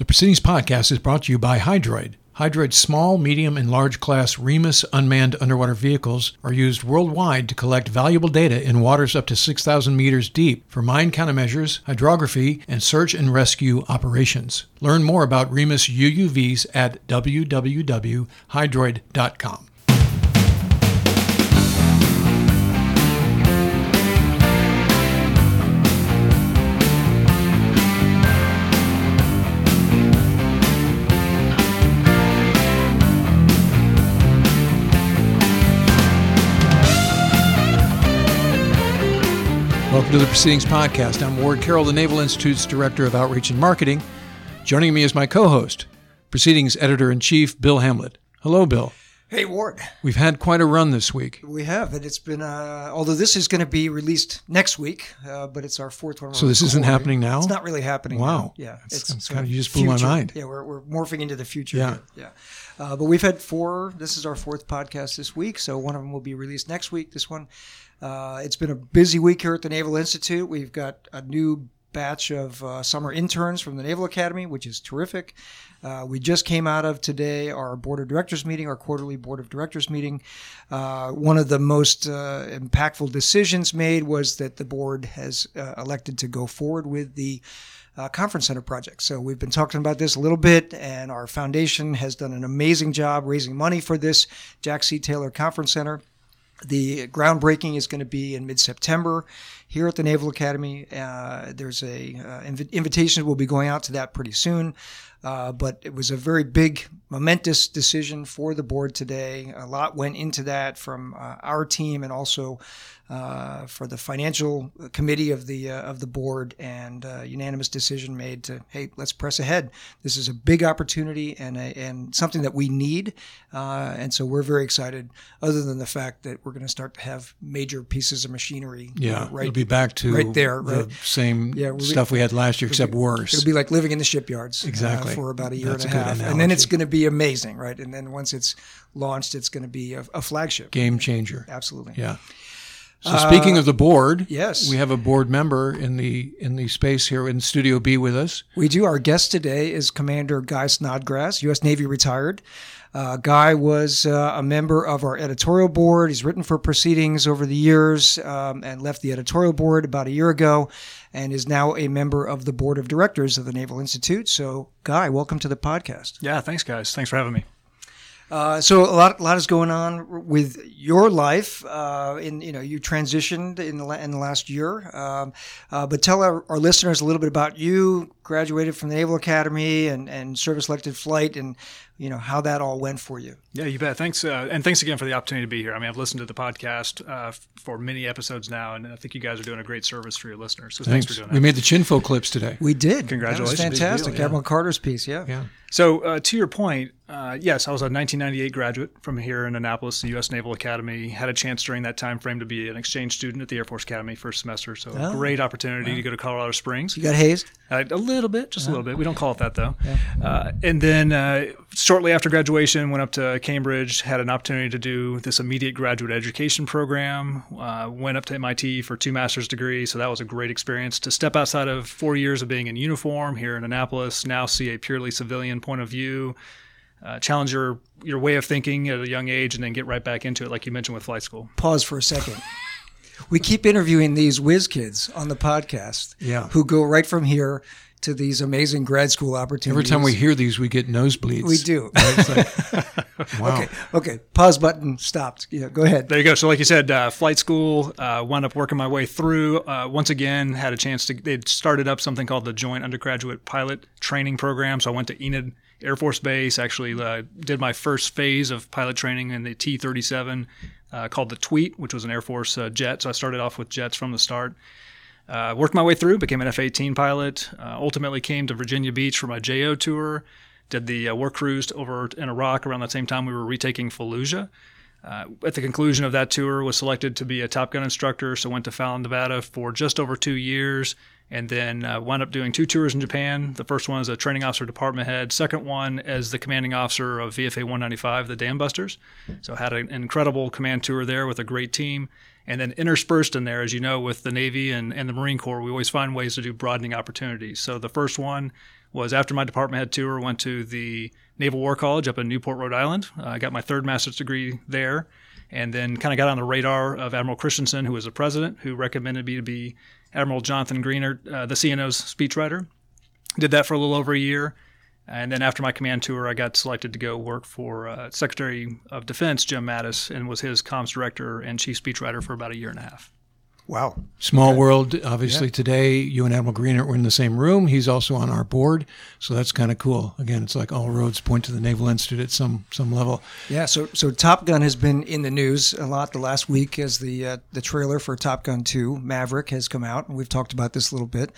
The Proceedings podcast is brought to you by Hydroid. Hydroid's small, medium, and large class Remus unmanned underwater vehicles are used worldwide to collect valuable data in waters up to 6,000 meters deep for mine countermeasures, hydrography, and search and rescue operations. Learn more about Remus UUVs at www.hydroid.com. Welcome to the Proceedings Podcast. I'm Ward Carroll, the Naval Institute's Director of Outreach and Marketing. Joining me is my co host, Proceedings Editor in Chief, Bill Hamblet. Hello, Bill. Hey, Ward. We've had quite a run this week. We have, and it's been, uh, although this is going to be released next week, uh, but it's our fourth one. So this isn't happening now? It's not really happening Wow. now. Yeah. It's- it's kinda- you just blew my mind. Yeah, we're, we're morphing into the future. Yeah. here. Yeah. Uh, but we've had four, this is our fourth podcast this week, so one of them will be released next week. This one, uh, it's been a busy week here at the Naval Institute. We've got a new batch of uh, summer interns from the Naval Academy, which is terrific. Uh, we just came out of today our board of directors meeting, our quarterly board of directors meeting. Uh, one of the most uh, impactful decisions made was that the board has uh, elected to go forward with the uh, conference center project. So we've been talking about this a little bit, and our foundation has done an amazing job raising money for this Jack C. Taylor Conference Center. The groundbreaking is going to be in mid-September here at the Naval Academy. Uh, there's a uh, inv- invitation will be going out to that pretty soon. Uh, but it was a very big, momentous decision for the board today. A lot went into that from uh, our team and also uh, for the financial committee of the uh, of the board, and uh, unanimous decision made to hey, let's press ahead. This is a big opportunity and a, and something that we need, uh, and so we're very excited. Other than the fact that we're going to start to have major pieces of machinery, Yeah, right, it'll be back to right there, the right. same Yeah, we'll be- stuff we had last year, except worse. It'll be like living in the shipyards uh, Exactly. for about a year That's and a a half, and then it's going to be amazing, right? And then once it's launched, it's going to be a, a flagship. Game changer. Absolutely. Yeah. So speaking of the board, Uh, yes. we have a board member in the in the space here in Studio B with us. We do. Our guest today is Commander Guy Snodgrass, U.S. Navy retired. Uh, Guy was uh, a member of our editorial board. He's written for proceedings over the years um, and left the editorial board about a year ago and is now a member of the board of directors of the Naval Institute. So, Guy, welcome to the podcast. Yeah, thanks, guys. Thanks for having me. Uh, so a lot, a lot is going on with your life. Uh, in you know, you transitioned in the in the last year. Um, uh, but tell our, our listeners a little bit about you. Graduated from the Naval Academy and and service elected flight, and you know how that all went for you. Yeah, you bet. Thanks, uh, and thanks again for the opportunity to be here. I mean, I've listened to the podcast uh, for many episodes now, and I think you guys are doing a great service for your listeners. So thanks, Thanks. for doing that. We made the Chinfo clips today. We did. Congratulations. That was fantastic. deal, yeah. Admiral Carter's piece. Yeah. Yeah. So, uh, to your point, uh, yes, I was a 1998 graduate from here in Annapolis, the U.S. Naval Academy. Had a chance during that time frame to be an exchange student at the Air Force Academy first semester. So, Oh. great opportunity to go to Colorado Springs. You got hazed. Uh, a little bit, just a little bit. We don't call it that though. Uh, and then uh, shortly after graduation, went up to Cambridge, had an opportunity to do this immediate graduate education program. Uh, went up to MIT for two master's degrees, so that was a great experience to step outside of four years of being in uniform here in Annapolis. Now see a purely civilian point of view. Uh, challenge your your way of thinking at a young age, and then get right back into it, like you mentioned with flight school. Pause for a second. we keep interviewing these whiz kids on the podcast. Yeah. Who go right from here to these amazing grad school opportunities. Every time we hear these, we get nosebleeds. We do. It's like, wow. Okay. Okay. Pause button stopped. Yeah. Go ahead. There you go. So, like you said, uh, flight school, uh, wound up working my way through. Uh, once again, had a chance to, they'd started up something called the Joint Undergraduate Pilot Training Program. So, I went to Enid Air Force Base, actually uh, did my first phase of pilot training in the T 37 uh, called the Tweet, which was an Air Force uh, jet. So, I started off with jets from the start. Uh, worked my way through, became an F 18 pilot, ultimately came to Virginia Beach for my JO tour, did the work cruise over in Iraq around the same time we were retaking Fallujah. Uh, at the conclusion of that tour, was selected to be a Top Gun instructor, so went to Fallon, Nevada for just over two years, and then uh, wound up doing two tours in Japan. The first one as a training officer department head, second one as the commanding officer of VFA 195, the Dam Busters. So had an incredible command tour there with a great team. And then interspersed in there, as you know, with the Navy and, and the Marine Corps, we always find ways to do broadening opportunities. So the first one was after my department head tour, went to the Naval War College up in Newport, Rhode Island. Uh, I got my third master's degree there, and then kind of got on the radar of Admiral Christenson, who was the president, who recommended me to be Admiral Jonathan Greenert, uh, the CNO's speechwriter. Did that for a little over a year. And then after my command tour, I got selected to go work for uh, Secretary of Defense Jim Mattis and was his comms director and chief speechwriter for about a year and a half. Wow. Small world. Obviously, yeah. today you and Admiral Greenert were in the same room. He's also on our board, so that's kind of cool. Again, it's like all roads point to the Naval Institute at some some level. Yeah. So so Top Gun has been in the news a lot the last week as the uh, the trailer for Top Gun Two Maverick has come out, and we've talked about this a little bit.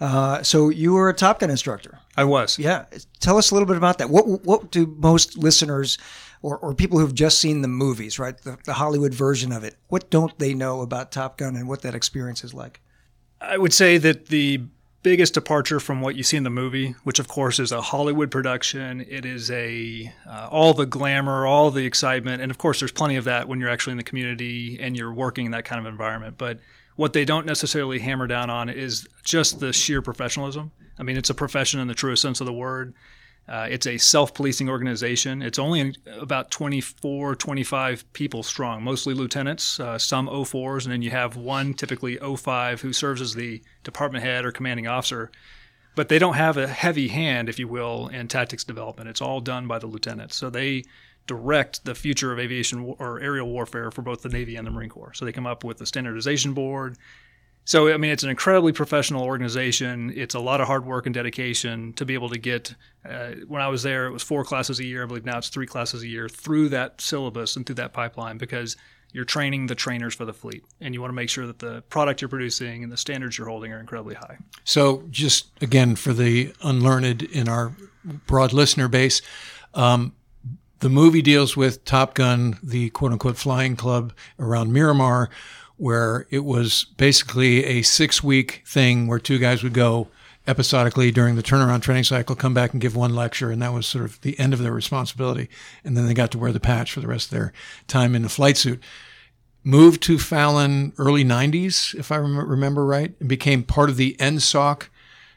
Uh, so you were a Top Gun instructor. I was. Yeah. Tell us a little bit about that. What what do most listeners or, or people who've just seen the movies, right? The, the Hollywood version of it. What don't they know about Top Gun and what that experience is like? I would say that the biggest departure from what you see in the movie, which of course is a Hollywood production. It is a uh, all the glamour, all the excitement, and of course there's plenty of that when you're actually in the community and you're working in that kind of environment. But what they don't necessarily hammer down on is just the sheer professionalism. I mean, it's a profession in the truest sense of the word. Uh, it's a self policing organization. It's only about 24, 25 people strong, mostly lieutenants, uh, some O4s, and then you have one, typically O5, who serves as the department head or commanding officer. But they don't have a heavy hand, if you will, in tactics development. It's all done by the lieutenants. So they direct the future of aviation or aerial warfare for both the Navy and the Marine Corps. So they come up with the standardization board. So, I mean, it's an incredibly professional organization. It's a lot of hard work and dedication to be able to get. Uh, when I was there, it was four classes a year. I believe now it's three classes a year through that syllabus and through that pipeline because you're training the trainers for the fleet and you want to make sure that the product you're producing and the standards you're holding are incredibly high. So, just again, for the unlearned in our broad listener base, um, the movie deals with Top Gun, the quote unquote flying club around Miramar where it was basically a six week thing where two guys would go episodically during the turnaround training cycle, come back and give one lecture, and that was sort of the end of their responsibility. And then they got to wear the patch for the rest of their time in the flight suit. Moved to Fallon early 90s, if I remember right, and became part of the NSAWC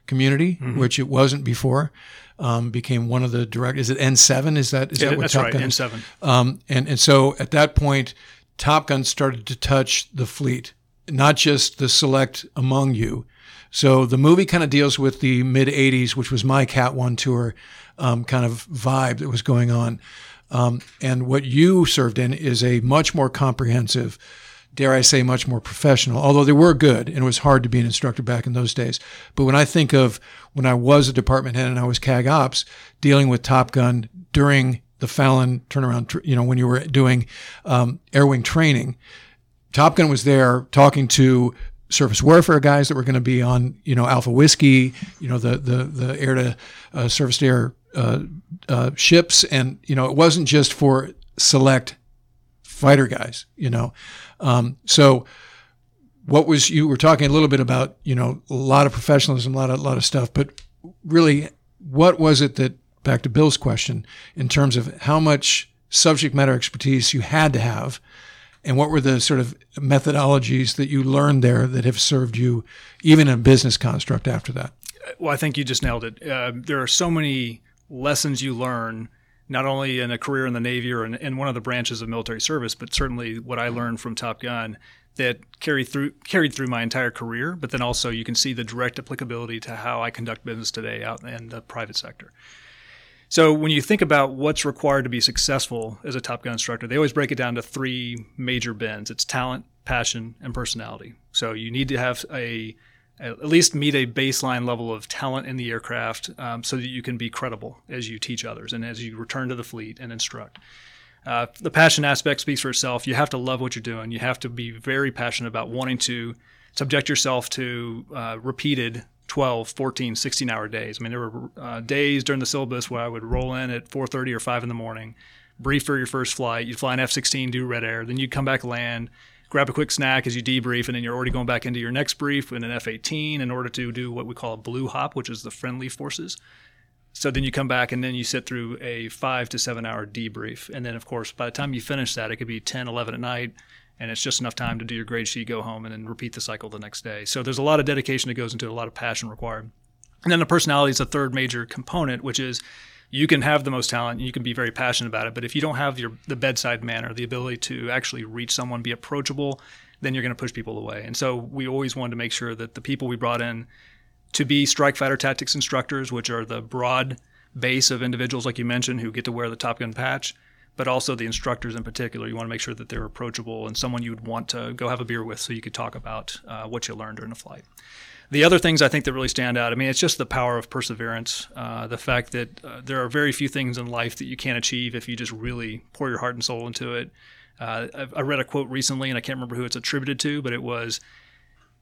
community, mm-hmm. which it wasn't before. Um, became one of the direct. Is it N7? Is that is yeah, that what that's Top right? Gun N7. Um, and and so at that point, Top Gun started to touch the fleet, not just the select among you. So the movie kind of deals with the mid 80s, which was my Cat 1 tour um, kind of vibe that was going on. Um, and what you served in is a much more comprehensive, dare I say, much more professional, although they were good and it was hard to be an instructor back in those days. But when I think of when I was a department head and I was CAG Ops dealing with Top Gun during the Fallon turnaround, you know, when you were doing um, air wing training, Top Gun was there talking to surface warfare guys that were going to be on, you know, Alpha Whiskey, you know, the the the air to uh, surface to air uh, uh, ships, and you know, it wasn't just for select fighter guys, you know. Um, so, what was you were talking a little bit about, you know, a lot of professionalism, a lot of a lot of stuff, but really, what was it that back to Bill's question in terms of how much subject matter expertise you had to have and what were the sort of methodologies that you learned there that have served you even in a business construct after that? Well, I think you just nailed it. Uh, there are so many lessons you learn, not only in a career in the Navy or in, in, one of the branches of military service, but certainly what I learned from Top Gun that carried through carried through my entire career. But then also you can see the direct applicability to how I conduct business today out in the private sector. So when you think about what's required to be successful as a Top Gun instructor, they always break it down to three major bends. It's talent, passion, and personality. So you need to have a at least meet a baseline level of talent in the aircraft um, so that you can be credible as you teach others and as you return to the fleet and instruct. Uh, the passion aspect speaks for itself. You have to love what you're doing. You have to be very passionate about wanting to subject yourself to uh, repeated 12, 14, 16 hour days. I mean, there were uh, days during the syllabus where I would roll in at 4.30 or 5 in the morning, brief for your first flight. You'd fly an F-16, do red air. Then you'd come back land, grab a quick snack as you debrief, and then you're already going back into your next brief in an F-18 in order to do what we call a blue hop, which is the friendly forces. So then you come back and then you sit through a five to seven hour debrief. And then, of course, by the time you finish that, it could be 10, 11 at night and it's just enough time to do your grade sheet, go home, and then repeat the cycle the next day. So there's a lot of dedication that goes into it, a lot of passion required. And then the personality is a third major component, which is you can have the most talent and you can be very passionate about it, but if you don't have your the bedside manner, the ability to actually reach someone, be approachable, then you're going to push people away. And so we always wanted to make sure that the people we brought in to be strike fighter tactics instructors, which are the broad base of individuals like you mentioned who get to wear the Top Gun patch, but also the instructors in particular. You want to make sure that they're approachable and someone you would want to go have a beer with so you could talk about uh, what you learned during the flight. The other things I think that really stand out, I mean, it's just the power of perseverance, uh, the fact that uh, there are very few things in life that you can't achieve if you just really pour your heart and soul into it. Uh, I read a quote recently, and I can't remember who it's attributed to, but it was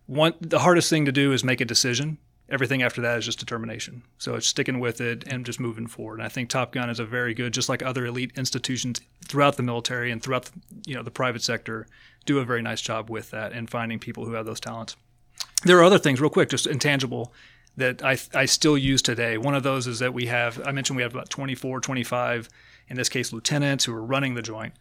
one the hardest thing to do is make a decision. Everything after that is just determination. So it's sticking with it and just moving forward. And I think Top Gun is a very good, just like other elite institutions throughout the military and throughout you know the private sector, do a very nice job with that and finding people who have those talents. There are other things, real quick, just intangible that I, I still use today. One of those is that we have, I mentioned we have about 24, 25, in this case, lieutenants who are running the joint.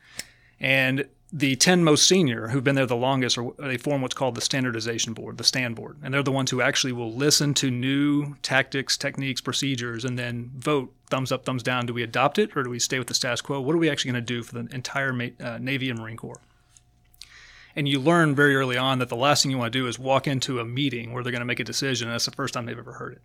And the 10 most senior who've been there the longest, they form what's called the standardization board, the stand board. And they're the ones who actually will listen to new tactics, techniques, procedures, and then vote thumbs up, thumbs down. Do we adopt it or do we stay with the status quo? What are we actually going to do for the entire uh, Navy and Marine Corps? And you learn very early on that the last thing you want to do is walk into a meeting where they're going to make a decision, and that's the first time they've ever heard it.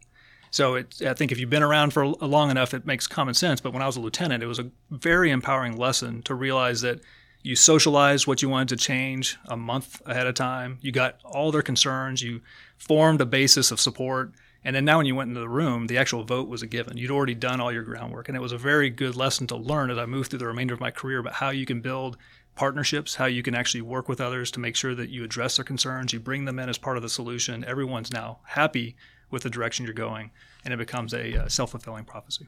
So it, I think if you've been around for long enough, it makes common sense. But when I was a lieutenant, it was a very empowering lesson to realize that you socialized what you wanted to change a month ahead of time. You got all their concerns. You formed a basis of support. And then now, when you went into the room, the actual vote was a given. You'd already done all your groundwork. And it was a very good lesson to learn as I moved through the remainder of my career about how you can build partnerships, how you can actually work with others to make sure that you address their concerns, you bring them in as part of the solution. Everyone's now happy with the direction you're going, and it becomes a uh, self fulfilling prophecy.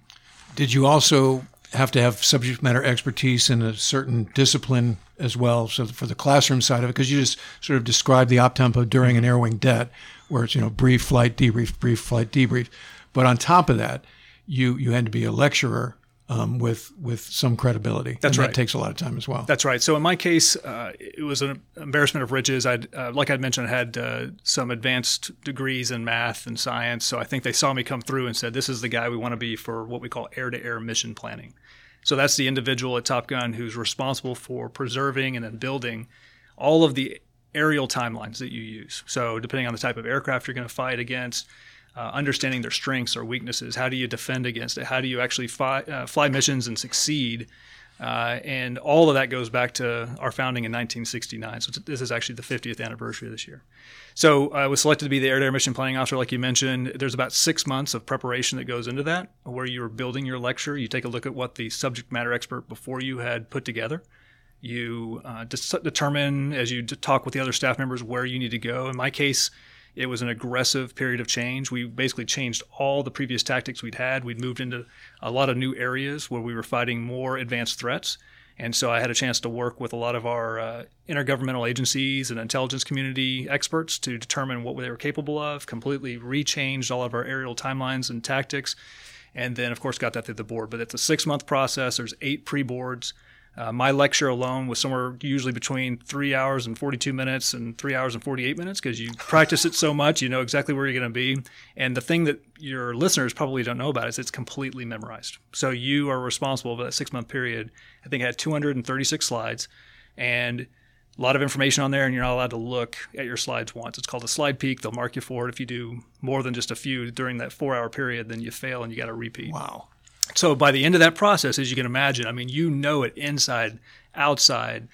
Did you also have to have subject matter expertise in a certain discipline as well? So for the classroom side of it, because you just sort of described the op tempo during an air wing det, where it's you know brief flight debrief, brief flight debrief, but on top of that, you you had to be a lecturer um, with with some credibility. That's and right. That takes a lot of time as well. That's right. So in my case, uh, it was an embarrassment of riches. I, uh, like I'd mentioned, I had uh, some advanced degrees in math and science. So I think they saw me come through and said, "This is the guy we want to be for what we call air-to-air mission planning." So that's the individual at Top Gun who's responsible for preserving and then building all of the aerial timelines that you use. So depending on the type of aircraft you're going to fight against uh, understanding their strengths or weaknesses. How do you defend against it? How do you actually fly, uh, fly missions and succeed? Uh, and all of that goes back to our founding in 1969. So this is actually the 50th anniversary this year. So I was selected to be the air to air mission planning officer, like you mentioned. There's about six months of preparation that goes into that, where you're building your lecture. You take a look at what the subject matter expert before you had put together. You uh, determine as you talk with the other staff members where you need to go. In my case, it was an aggressive period of change. We basically changed all the previous tactics we'd had. We'd moved into a lot of new areas where we were fighting more advanced threats. And so I had a chance to work with a lot of our uh, intergovernmental agencies and intelligence community experts to determine what they were capable of, completely rechanged all of our aerial timelines and tactics. And then, of course, got that through the board. But it's a six month process. There's eight pre boards. Uh, my lecture alone was somewhere usually between three hours and 42 minutes and three hours and 48 minutes because you practice it so much, you know exactly where you're going to be. And the thing that your listeners probably don't know about is it's completely memorized. So you are responsible for that six month period. I think I had 236 slides and a lot of information on there, and you're not allowed to look at your slides once. It's called a slide peek. They'll mark you for it. If you do more than just a few during that four hour period, then you fail and you got to repeat. Wow. So by the end of that process, as you can imagine, I mean, you know it inside, outside,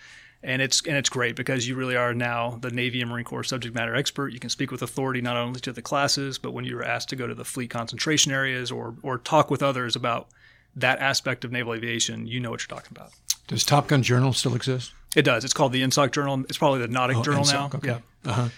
and it's and it's great because you really are now the Navy and Marine Corps subject matter expert. You can speak with authority not only to the classes, but when you're asked to go to the fleet concentration areas or or talk with others about that aspect of naval aviation, you know what you're talking about. Does Top Gun Journal still exist? It does. It's called the NSAWC Journal. It's probably the NAWDC Oh, Journal NSAWC, now. okay. Yeah, Uh-huh.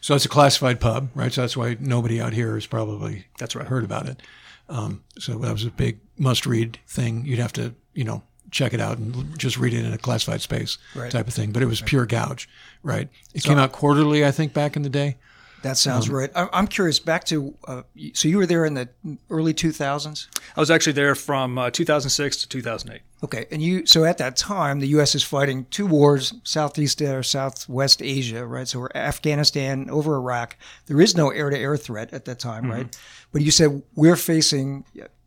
So it's a classified pub, right? So that's why nobody out here has probably That's right. heard about it. Um, so that was a big must-read thing. You'd have to, you know, check it out and just read it in a classified space Right. type of thing. But it was pure gouge, right? It came out quarterly, I think, back in the day. That sounds right. I- I'm curious. Back to uh, so you were there in the early 2000s. I was actually there from uh, 2006 to 2008. Okay, and you so at that time the U.S. is fighting two wars, Southeast or Southwest Asia, right? So we're Afghanistan over Iraq. There is no air-to-air threat at that time, right? But you said we're facing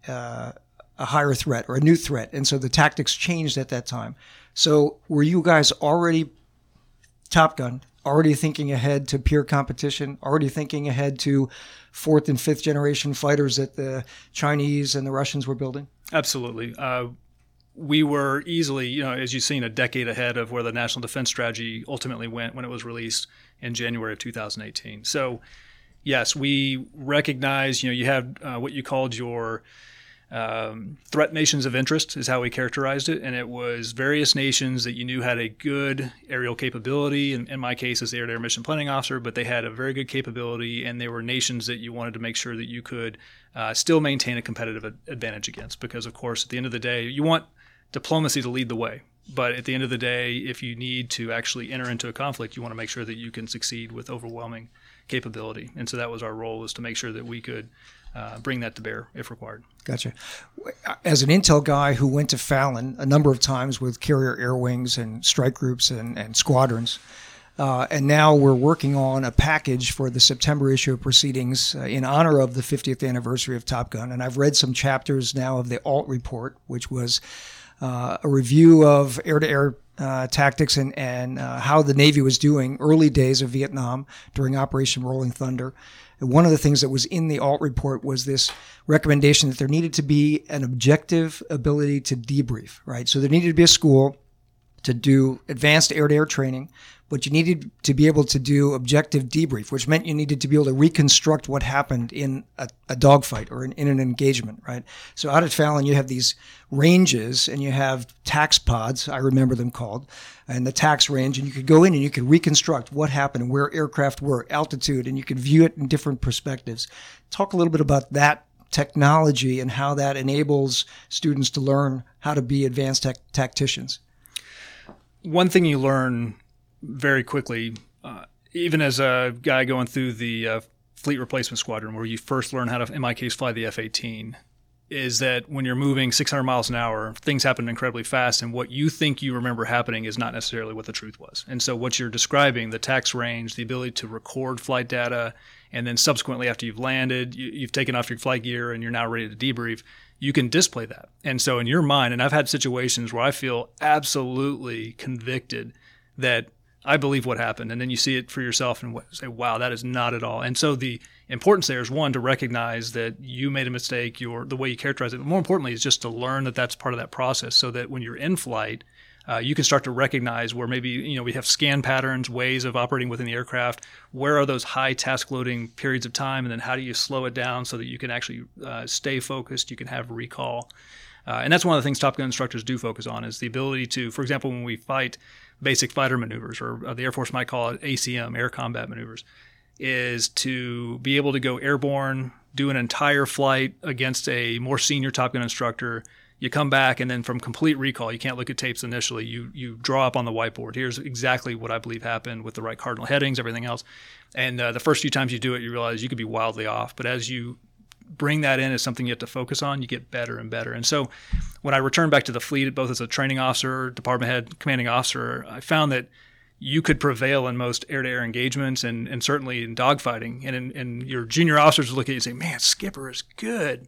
uh, a higher threat or a new threat, and so the tactics changed at that time. So were you guys already Top Gun, already thinking ahead to peer competition, already thinking ahead to fourth and fifth generation fighters that the Chinese and the Russians were building? Absolutely. Uh, we were easily, you know, as you've seen, a decade ahead of where the National Defense Strategy ultimately went when it was released in January of 2018. So, yes, we recognize, you know, you have uh, what you called your um, threat nations of interest is how we characterized it, and it was various nations that you knew had a good aerial capability. In, my case, as the air-to-air mission planning officer, but they had a very good capability, and they were nations that you wanted to make sure that you could uh, still maintain a competitive advantage against. Because, of course, at the end of the day, you want diplomacy to lead the way. But at the end of the day, if you need to actually enter into a conflict, you want to make sure that you can succeed with overwhelming capability. And so that was our role, was to make sure that we could uh, bring that to bear if required. Gotcha. As an intel guy who went to Fallon a number of times with carrier air wings and strike groups and, and squadrons, uh, and now we're working on a package for the September issue of proceedings uh, in honor of the 50th anniversary of Top Gun. And I've read some chapters now of the Ault Report, which was uh, a review of air to air tactics and, and uh, how the Navy was doing early days of Vietnam during Operation Rolling Thunder. One of the things that was in the Ault report was this recommendation that there needed to be an objective ability to debrief, right? So there needed to be a school to do advanced air to air training, but you needed to be able to do objective debrief, which meant you needed to be able to reconstruct what happened in a, a dogfight or in, in, an engagement, right? So out at Fallon, you have these ranges and you have TACTS pods, I remember them called, and the TACTS range, and you could go in and you could reconstruct what happened where aircraft were, altitude, and you could view it in different perspectives. Talk a little bit about that technology and how that enables students to learn how to be advanced tacticians. One thing you learn very quickly, uh, even as a guy going through the uh, fleet replacement squadron, where you first learn how to, in my case, fly the F 18, is that when you're moving 600 miles an hour, things happen incredibly fast, and what you think you remember happening is not necessarily what the truth was. And so, what you're describing, the TACTS range, the ability to record flight data, and then subsequently, after you've landed, you, have taken off your flight gear and you're now ready to debrief, you can display that. And so, in your mind, and I've had situations where I feel absolutely convicted that I believe what happened. And then you see it for yourself and say, wow, that is not at all. And so the importance there is one, to recognize that you made a mistake, your, the way you characterize it. But more importantly, is just to learn that that's part of that process so that when you're in flight, uh, you can start to recognize where maybe, you know, we have scan patterns, ways of operating within the aircraft. Where are those high task loading periods of time? And then how do you slow it down so that you can actually uh, stay focused? You can have recall. Uh, and that's one of the things Top Gun instructors do focus on is the ability to, for example, when we fight basic fighter maneuvers, or uh, the Air Force might call it ACM, air combat maneuvers, is to be able to go airborne, do an entire flight against a more senior Top Gun instructor. You come back, and then from complete recall, you can't look at tapes initially. You you draw up on the whiteboard. Here's exactly what I believe happened with the right cardinal headings, everything else. And uh, the first few times you do it, you realize you could be wildly off. But as you bring that in as something you have to focus on, you get better and better. And so when I returned back to the fleet, both as a training officer, department head, commanding officer, I found that you could prevail in most air-to-air engagements and, and certainly in dogfighting. And, in, and your junior officers look at you and say, man, Skipper is good.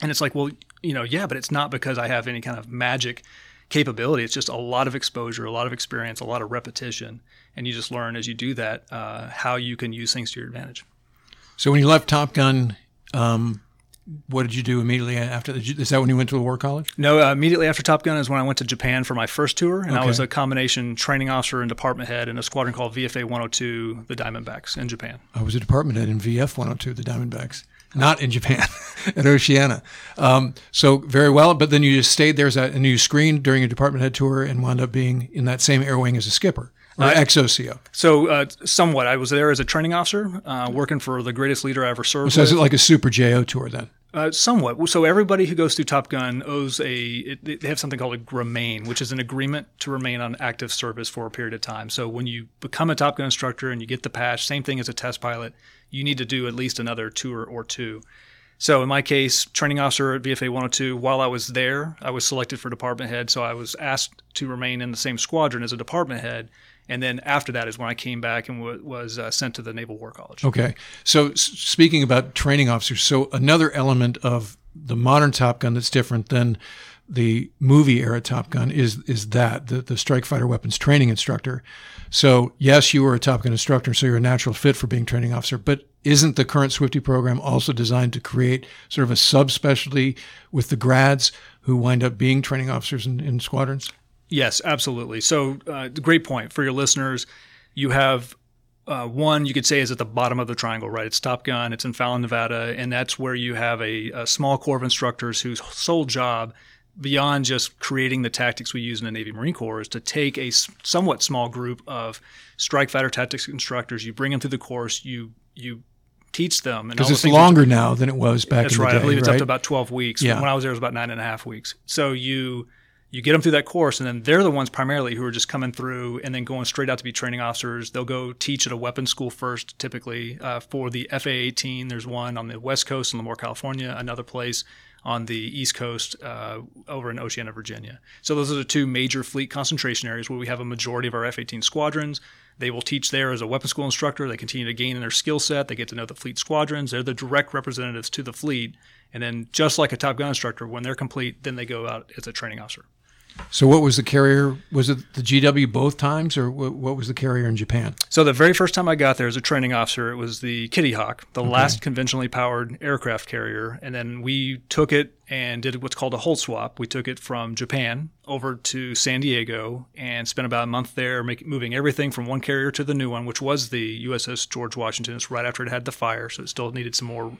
And it's like, well, you know, yeah, but it's not because I have any kind of magic capability. It's just a lot of exposure, a lot of experience, a lot of repetition. And you just learn as you do that uh, how you can use things to your advantage. So when you left Top Gun, um, what did you do immediately after? The, is that when you went to the war college? No, uh, immediately after Top Gun is when I went to Japan for my first tour, and okay. I was a combination training officer and department head in a squadron called VFA 102, the Diamondbacks in Japan. I was a department head in VF 102, the Diamondbacks, not in Japan, at Oceana. Um, so very well, but then you just stayed there as a, and you screened during your department head tour and wound up being in that same air wing as a skipper. Uh, ex-OCO. So, uh, somewhat. I was there as a training officer, uh, working for the greatest leader I ever served. So, it's like a super JO tour then? Uh, somewhat. So everybody who goes through Top Gun owes a. It, they have something called a remain, which is an agreement to remain on active service for a period of time. So when you become a Top Gun instructor and you get the patch, same thing as a test pilot, you need to do at least another tour or two. So in my case, training officer at VFA 102, while I was there, I was selected for department head. So I was asked to remain in the same squadron as a department head. And then after that is when I came back and w- was uh, sent to the Naval War College. Okay. So s- speaking about training officers, so another element of the modern Top Gun that's different than the movie era Top Gun is is that the, the strike fighter weapons training instructor. So yes, you were a Top Gun instructor, so you're a natural fit for being training officer. But isn't the current Swifty program also designed to create sort of a subspecialty with the grads who wind up being training officers in, in squadrons? Yes, absolutely. So, uh, great point for your listeners. You have uh, one you could say is at the bottom of the triangle, right? It's Top Gun, it's in Fallon, Nevada, and that's where you have a, a small corps of instructors whose sole job, beyond just creating the tactics we use in the Navy Marine Corps, is to take a somewhat small group of strike fighter tactics instructors. You bring them through the course, you you teach them. Because it's longer now than it was back that's in the right. day. I believe it's right? up to about 12 weeks. Yeah. When I was there, it was about nine and a half weeks. So you you get them through that course, and then they're the ones primarily who are just coming through and then going straight out to be training officers. They'll go teach at a weapons school first, typically uh, for the FA 18. There's one on the West Coast in Lemoore, California, another place on the East Coast uh, over in Oceana, Virginia. So those are the two major fleet concentration areas where we have a majority of our F 18 squadrons. They will teach there as a weapons school instructor. They continue to gain in their skill set. They get to know the fleet squadrons. They're the direct representatives to the fleet. And then, just like a Top Gun instructor, when they're complete, then they go out as a training officer. So what was the carrier? Was it the GW both times, or what, what was the carrier in Japan? So the very first time I got there as a training officer, it was the Kitty Hawk, the okay. last conventionally powered aircraft carrier, and then we took it and did what's called a hull swap. We took it from Japan over to San Diego and spent about a month there, make, moving everything from one carrier to the new one, which was the USS George Washington. It's right after it had the fire, so it still needed some more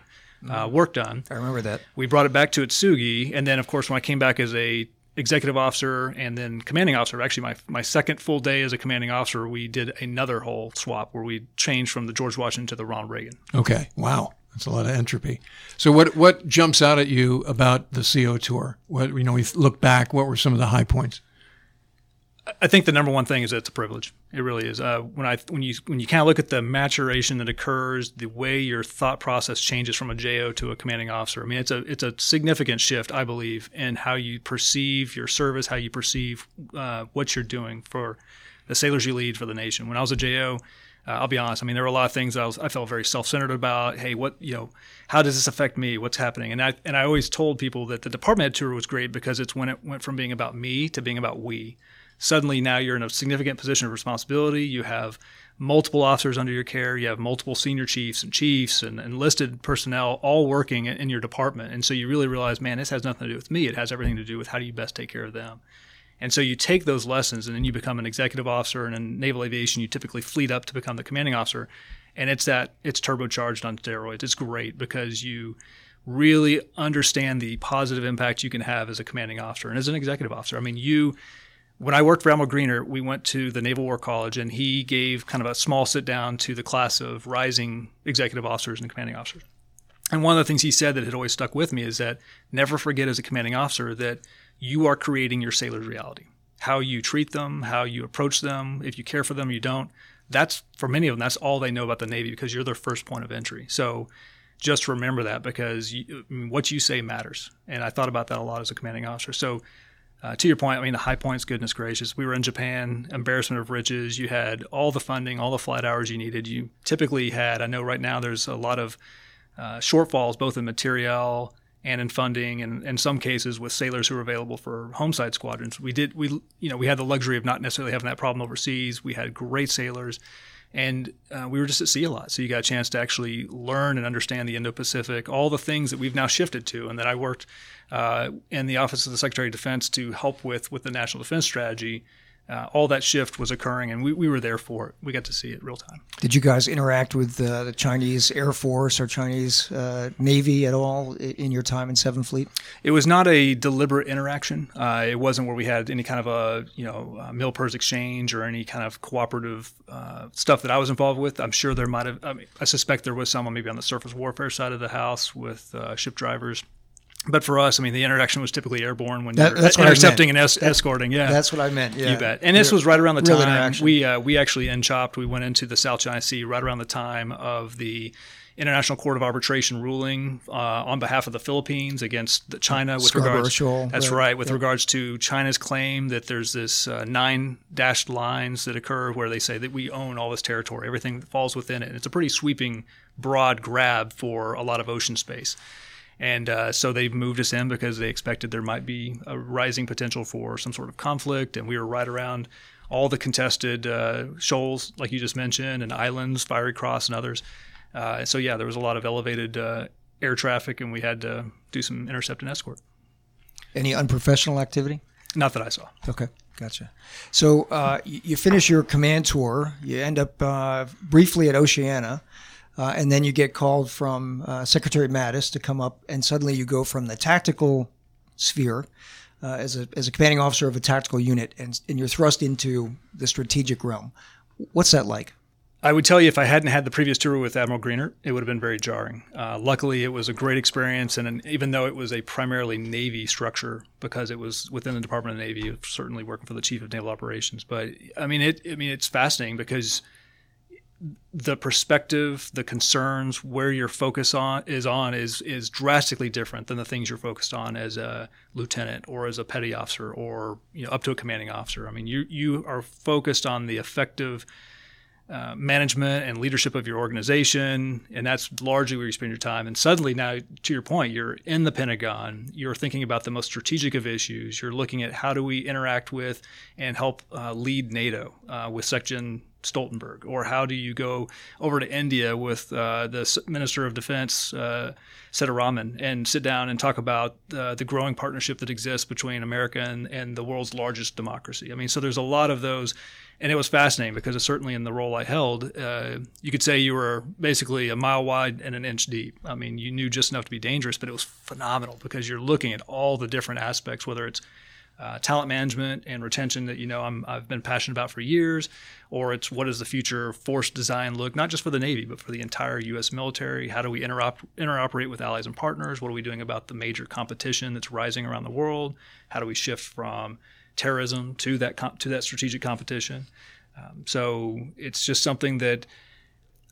uh, work done. I remember that. We brought it back to Atsugi, and then of course when I came back as a executive officer and then commanding officer. Actually, my, my second full day as a commanding officer, we did another hull swap where we changed from the George Washington to the Ronald Reagan. Okay. Wow. That's a lot of entropy. So what what jumps out at you about the CO tour? What you know, we look back. What were some of the high points? I think the number one thing is it's a privilege. It really is. Uh, when I when you when you kind of look at the maturation that occurs, the way your thought process changes from a JO to a commanding officer. I mean, it's a it's a significant shift, I believe, in how you perceive your service, how you perceive uh, what you're doing for the sailors you lead for the nation. When I was a JO, uh, I'll be honest. I mean, there were a lot of things I, was, I felt very self-centered about. Hey, what you know, how does this affect me? What's happening? And I and I always told people that the department head tour was great because it's when it went from being about me to being about we suddenly now you're in a significant position of responsibility. You have multiple officers under your care. You have multiple senior chiefs and chiefs and enlisted personnel all working in your department. And so you really realize, man, this has nothing to do with me. It has everything to do with how do you best take care of them. And so you take those lessons and then you become an executive officer. And in naval aviation, you typically fleet up to become the commanding officer. And it's that it's turbocharged on steroids. It's great because you really understand the positive impact you can have as a commanding officer and as an executive officer. I mean, you when I worked for Admiral Greenert, we went to the Naval War College, and he gave kind of a small sit down to the class of rising executive officers and commanding officers. And one of the things he said that had always stuck with me is that never forget as a commanding officer that you are creating your sailor's reality. How you treat them, how you approach them, if you care for them, you don't. That's for many of them, that's all they know about the Navy because you're their first point of entry. So just remember that because you, what you say matters. And I thought about that a lot as a commanding officer. So uh, to your point, I mean, the high points, goodness gracious. We were in Japan, embarrassment of riches. You had all the funding, all the flight hours you needed. You typically had, I know right now there's a lot of uh, shortfalls, both in material and in funding, and in some cases with sailors who are available for homeside squadrons. We did, we, you know, we had the luxury of not necessarily having that problem overseas. We had great sailors and uh, we were just at sea a lot. So you got a chance to actually learn and understand the Indo-Pacific, all the things that we've now shifted to, and that I worked uh, in the Office of the Secretary of Defense to help with with the National Defense Strategy. Uh, all that shift was occurring, and we, we were there for it. We got to see it real time. Did you guys interact with uh, the Chinese Air Force or Chinese uh, Navy at all in your time in Seventh Fleet? It was not a deliberate interaction. Uh, it wasn't where we had any kind of a you know milpers exchange or any kind of cooperative uh, stuff that I was involved with. I'm sure there might have. I, mean, I suspect there was some maybe on the surface warfare side of the house with uh, ship drivers but for us, I mean, the interaction was typically airborne when that, you're intercepting and es- that, escorting. Yeah, that's what I meant. Yeah, you bet. And this was right around the time we uh, we actually in chopped. We went into the South China Sea right around the time of the International Court of Arbitration ruling uh, on behalf of the Philippines against China with regards. That's right, right with yep. regards to China's claim that there's this uh, nine dashed lines that occur where they say that we own all this territory, everything that falls within it. And it's a pretty sweeping, broad grab for a lot of ocean space. And uh, so they moved us in because they expected there might be a rising potential for some sort of conflict. And we were right around all the contested uh, shoals, like you just mentioned, and islands, Fiery Cross, and others. Uh, so, yeah, there was a lot of elevated uh, air traffic, and we had to do some intercept and escort. Any unprofessional activity? Not that I saw. Okay, gotcha. So uh, you finish your command tour. You end up uh, briefly at Oceana. Uh, and then you get called from uh, Secretary Mattis to come up, and suddenly you go from the tactical sphere uh, as a as a commanding officer of a tactical unit, and and you're thrust into the strategic realm. What's that like? I would tell you if I hadn't had the previous tour with Admiral Greenert, it would have been very jarring. Uh, luckily, it was a great experience, and an, even though it was a primarily Navy structure, because it was within the Department of Navy, certainly working for the Chief of Naval Operations. But I mean, it. I mean, it's fascinating because the perspective, the concerns, where your focus on is on is is drastically different than the things you're focused on as a lieutenant or as a petty officer or you know up to a commanding officer. I mean, you you are focused on the effective uh, management and leadership of your organization, and that's largely where you spend your time. And suddenly, now to your point, you're in the Pentagon. You're thinking about the most strategic of issues. You're looking at how do we interact with and help uh, lead NATO uh, with Section Stoltenberg, or how do you go over to India with uh, the Minister of Defense, uh, Sitharaman, and sit down and talk about uh, the growing partnership that exists between America and, and the world's largest democracy. I mean, so there's a lot of those, and it was fascinating because it's certainly in the role I held, uh, you could say you were basically a mile wide and an inch deep. I mean, you knew just enough to be dangerous, but it was phenomenal because you're looking at all the different aspects, whether it's uh, talent management and retention that you know i have been passionate about for years, or it's what does the future force design look not just for the Navy but for the entire U.S. military? How do we interop- interoperate with allies and partners? What are we doing about the major competition that's rising around the world? How do we shift from terrorism to that to that strategic competition? Um, so it's just something that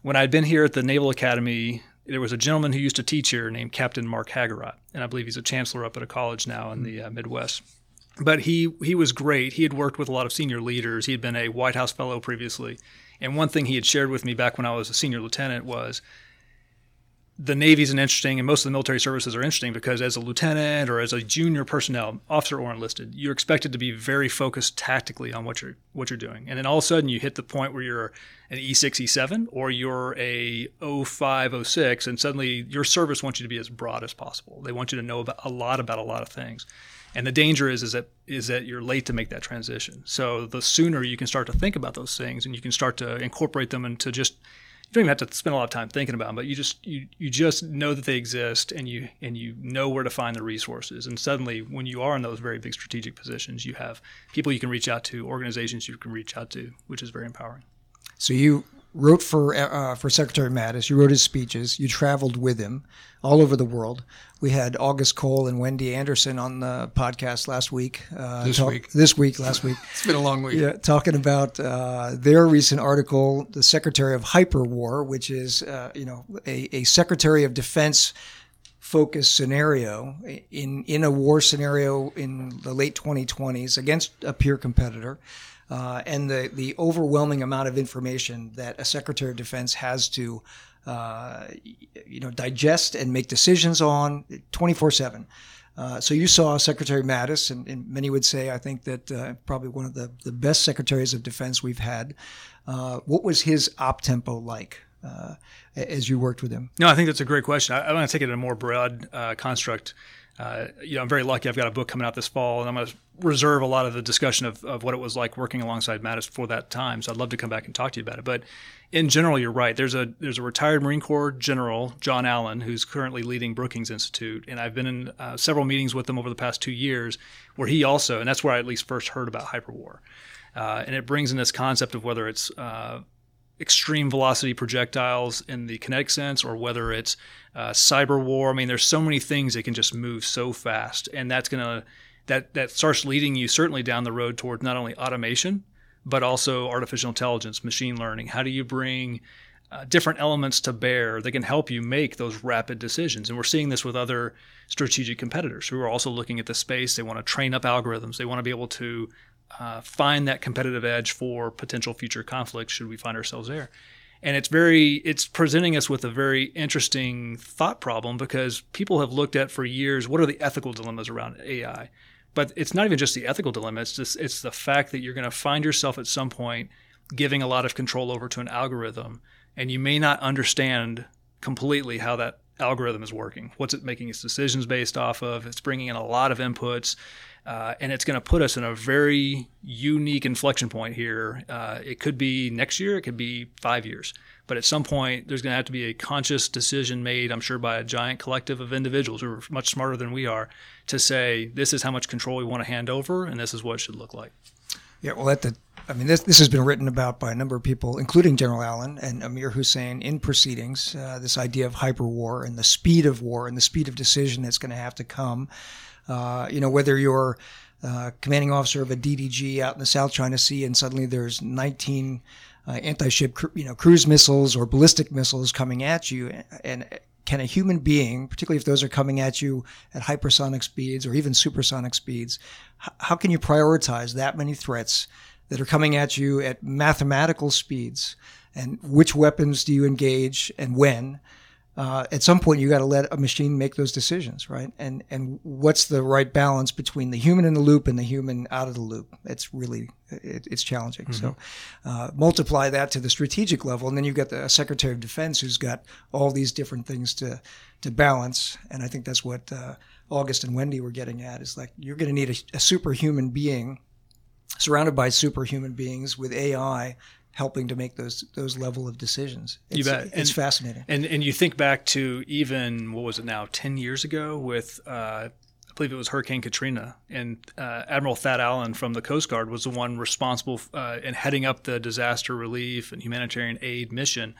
when I'd been here at the Naval Academy there was a gentleman who used to teach here named Captain Mark Hagerott, and I believe he's a chancellor up at a college now in the uh, Midwest but he he was great. He had worked with a lot of senior leaders. He had been a White House fellow previously, and one thing he had shared with me back when I was a senior lieutenant was the Navy's an interesting, and most of the military services are interesting because as a lieutenant or as a junior personnel, officer or enlisted, you're expected to be very focused tactically on what you're what you're doing, and then all of a sudden you hit the point where you're an E6, E7, or you're a 05, 06, and suddenly your service wants you to be as broad as possible. They want you to know about a lot about a lot of things. And the danger is is that is that you're late to make that transition. So the sooner you can start to think about those things and you can start to incorporate them into just you don't even have to spend a lot of time thinking about them, but you just you you just know that they exist and you and you know where to find the resources. And suddenly, when you are in those very big strategic positions, you have people you can reach out to, organizations you can reach out to, which is very empowering. So you wrote for uh, for Secretary Mattis. You wrote his speeches. You traveled with him all over the world. We had August Cole and Wendy Anderson on the podcast last week. Uh, this talk, week. This week, last week. it's been a long week. Yeah, talking about uh, their recent article, the Secretary of Hyperwar, which is uh, you know a, a Secretary of Defense focused scenario in in a war scenario in the late 2020s against a peer competitor uh, and the, the overwhelming amount of information that a Secretary of Defense has to, uh, you know, digest and make decisions on 24 uh, 7. so you saw Secretary Mattis, and, and, many would say, I think that uh, probably one of the, the best secretaries of defense we've had. Uh, what was his op tempo like? Uh, as you worked with him? No, I think that's a great question. I, I want to take it in a more broad construct uh, you know, I'm very lucky. I've got a book coming out this fall, and I'm going to reserve a lot of the discussion of, of what it was like working alongside Mattis for that time. So I'd love to come back and talk to you about it. But in general, you're right. There's a there's a retired Marine Corps general, John Allen, who's currently leading Brookings Institute, and I've been in uh, several meetings with him over the past two years, where he also, and that's where I at least first heard about hyperwar, uh, and it brings in this concept of whether it's uh, extreme velocity projectiles in the kinetic sense or whether it's uh, cyber war. I mean, there's so many things that can just move so fast, and that's gonna that that starts leading you certainly down the road towards not only automation but also artificial intelligence, machine learning. How do you bring uh, different elements to bear that can help you make those rapid decisions. And we're seeing this with other strategic competitors who are also looking at the space. They want to train up algorithms. They want to be able to uh, find that competitive edge for potential future conflicts should we find ourselves there. And it's very, it's presenting us with a very interesting thought problem because people have looked at for years what are the ethical dilemmas around AI. But it's not even just the ethical dilemma. It's just it's the fact that you're going to find yourself at some point giving a lot of control over to an algorithm, and you may not understand completely how that algorithm is working. What's it making its decisions based off of? It's bringing in a lot of inputs, uh, and it's going to put us in a very unique inflection point here. Uh, it could be next year, it could be five years, but at some point, there's going to have to be a conscious decision made, I'm sure, by a giant collective of individuals who are much smarter than we are to say, this is how much control we want to hand over, and this is what it should look like. Yeah, well, at the I mean, this, this has been written about by a number of people, including General Allen and Amir Husain in proceedings. Uh, this idea of hyperwar and the speed of war and the speed of decision that's going to have to come. Uh, you know, whether you're uh, commanding officer of a DDG out in the South China Sea and suddenly there's 19 uh, anti-ship, you know, cruise missiles or ballistic missiles coming at you, and can a human being, particularly if those are coming at you at hypersonic speeds or even supersonic speeds, how can you prioritize that many threats that are coming at you at mathematical speeds? And which weapons do you engage and when? Uh, at some point you got to let a machine make those decisions, right? And and what's the right balance between the human in the loop and the human out of the loop? It's really it, it's challenging. Mm-hmm. So uh, multiply that to the strategic level, and then you've got the Secretary of Defense who's got all these different things to to balance. And I think that's what uh, August and Wendy were getting at is like you're going to need a, a superhuman being surrounded by superhuman beings with AI helping to make those those level of decisions. It's, you bet. It's and, fascinating. And and you think back to even what was it now, ten years ago with. Uh, I believe it was Hurricane Katrina, and uh, Admiral Thad Allen from the Coast Guard was the one responsible uh, in heading up the disaster relief and humanitarian aid mission.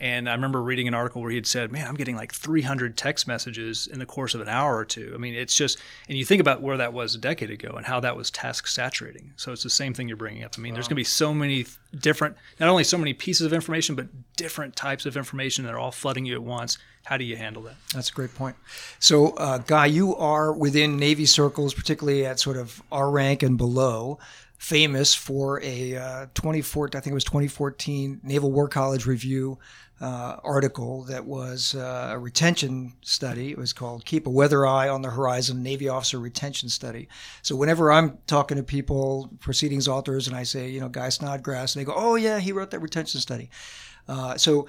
And I remember reading an article where he had said, "Man, I'm getting like 300 text messages in the course of an hour or two. I mean, it's just, and you think about where that was a decade ago and how that was task saturating. So it's the same thing you're bringing up. I mean, wow. there's going to be so many different, not only so many pieces of information, but different types of information that are all flooding you at once. How do you handle that? That's a great point. So, uh, Guy, you are within Navy circles, particularly at sort of our rank and below famous for a uh, 2014, I think it was 2014 Naval War College review uh, article that was uh, a retention study. It was called Keep a Weather Eye on the Horizon Navy Officer Retention Study. So whenever I'm talking to people, proceedings authors, and I say, you know, Guy Snodgrass, and they go, oh, yeah, he wrote that retention study. Uh, so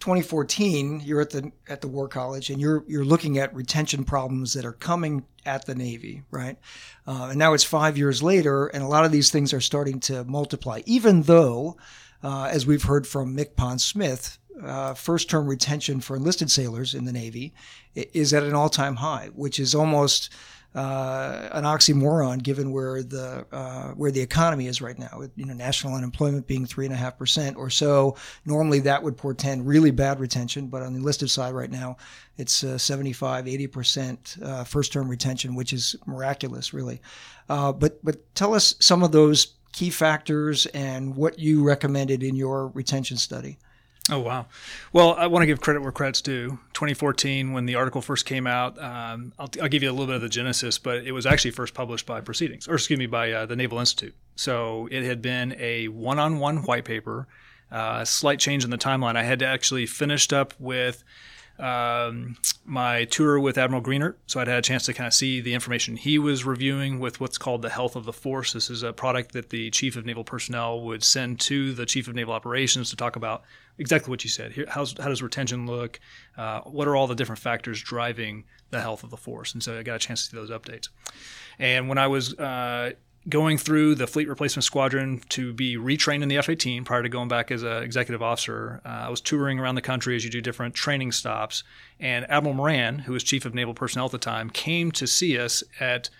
2014, you're at the at the War College, and you're you're looking at retention problems that are coming at the Navy, right? Uh, and now it's five years later, and a lot of these things are starting to multiply. Even though, uh, as we've heard from MCPON Smith, uh, first term retention for enlisted sailors in the Navy is at an all time high, which is almost uh, an oxymoron given where the uh, where the economy is right now. With, you know, national unemployment being three and a half percent or so. Normally, that would portend really bad retention, but on the enlisted side right now, it's uh, 75, 80 percent uh, first term retention, which is miraculous, really. Uh, but but tell us some of those key factors and what you recommended in your retention study. Oh wow! Well, I want to give credit where credit's due. 2014, when the article first came out, um, I'll, I'll, give you a little bit of the genesis, but it was actually first published by Proceedings, or excuse me, by uh, the Naval Institute. So it had been a one-on-one white paper. Uh, slight change in the timeline. I had actually finished up with um, my tour with Admiral Greenert. So I'd had a chance to kind of see the information he was reviewing with what's called the Health of the Force. This is a product that the Chief of Naval Personnel would send to the Chief of Naval Operations to talk about exactly what you said. Here, how does retention look? Uh, what are all the different factors driving the health of the force? And so I got a chance to see those updates. And when I was uh, going through the fleet replacement squadron to be retrained in the F 18 prior to going back as an executive officer. Uh, I was touring around the country as you do different training stops. And Admiral Moran, who was chief of naval personnel at the time, came to see us at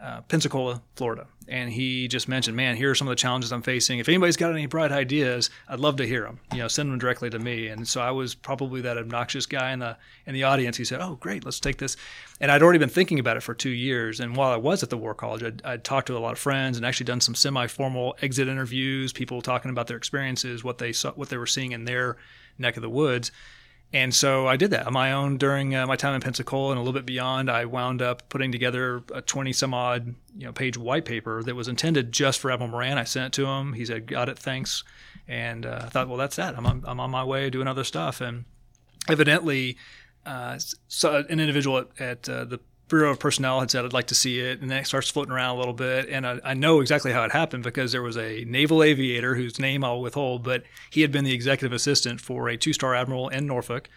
uh, Pensacola, Florida. And he just mentioned, man, here are some of the challenges I'm facing. If anybody's got any bright ideas, I'd love to hear them. You know, send them directly to me. And so I was probably that obnoxious guy in the in the audience. He said, "Oh, great, let's take this." And I'd already been thinking about it for two years. And while I was at the War College, I'd, I'd talked to a lot of friends and actually done some semi-formal exit interviews. People talking about their experiences, what they saw, what they were seeing in their neck of the woods. And so I did that on my own during uh, my time in Pensacola and a little bit beyond. I wound up putting together a 20 some odd you know page white paper that was intended just for Admiral Moran. I sent it to him. He said, "Got it, thanks." And uh, I thought, well, that's that. I'm on, I'm on my way doing other stuff. And evidently, uh, so an individual at, at uh, the Bureau of Personnel had said, I'd like to see it. And then it starts floating around a little bit. And I, I, know exactly how it happened because there was a naval aviator whose name I'll withhold, but he had been the executive assistant for a two star admiral in Norfolk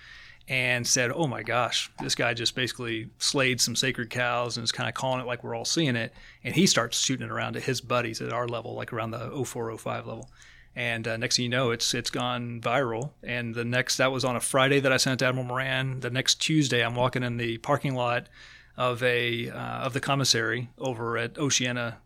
and said, Oh my gosh, this guy just basically slayed some sacred cows and is kind of calling it like we're all seeing it. And he starts shooting it around to his buddies at our level, like around the 0405 level. And uh, next thing you know, it's it's gone viral. And the next that was on a Friday that I sent to Admiral Moran. The next Tuesday, I'm walking in the parking lot of a uh, of the commissary over at Oceana.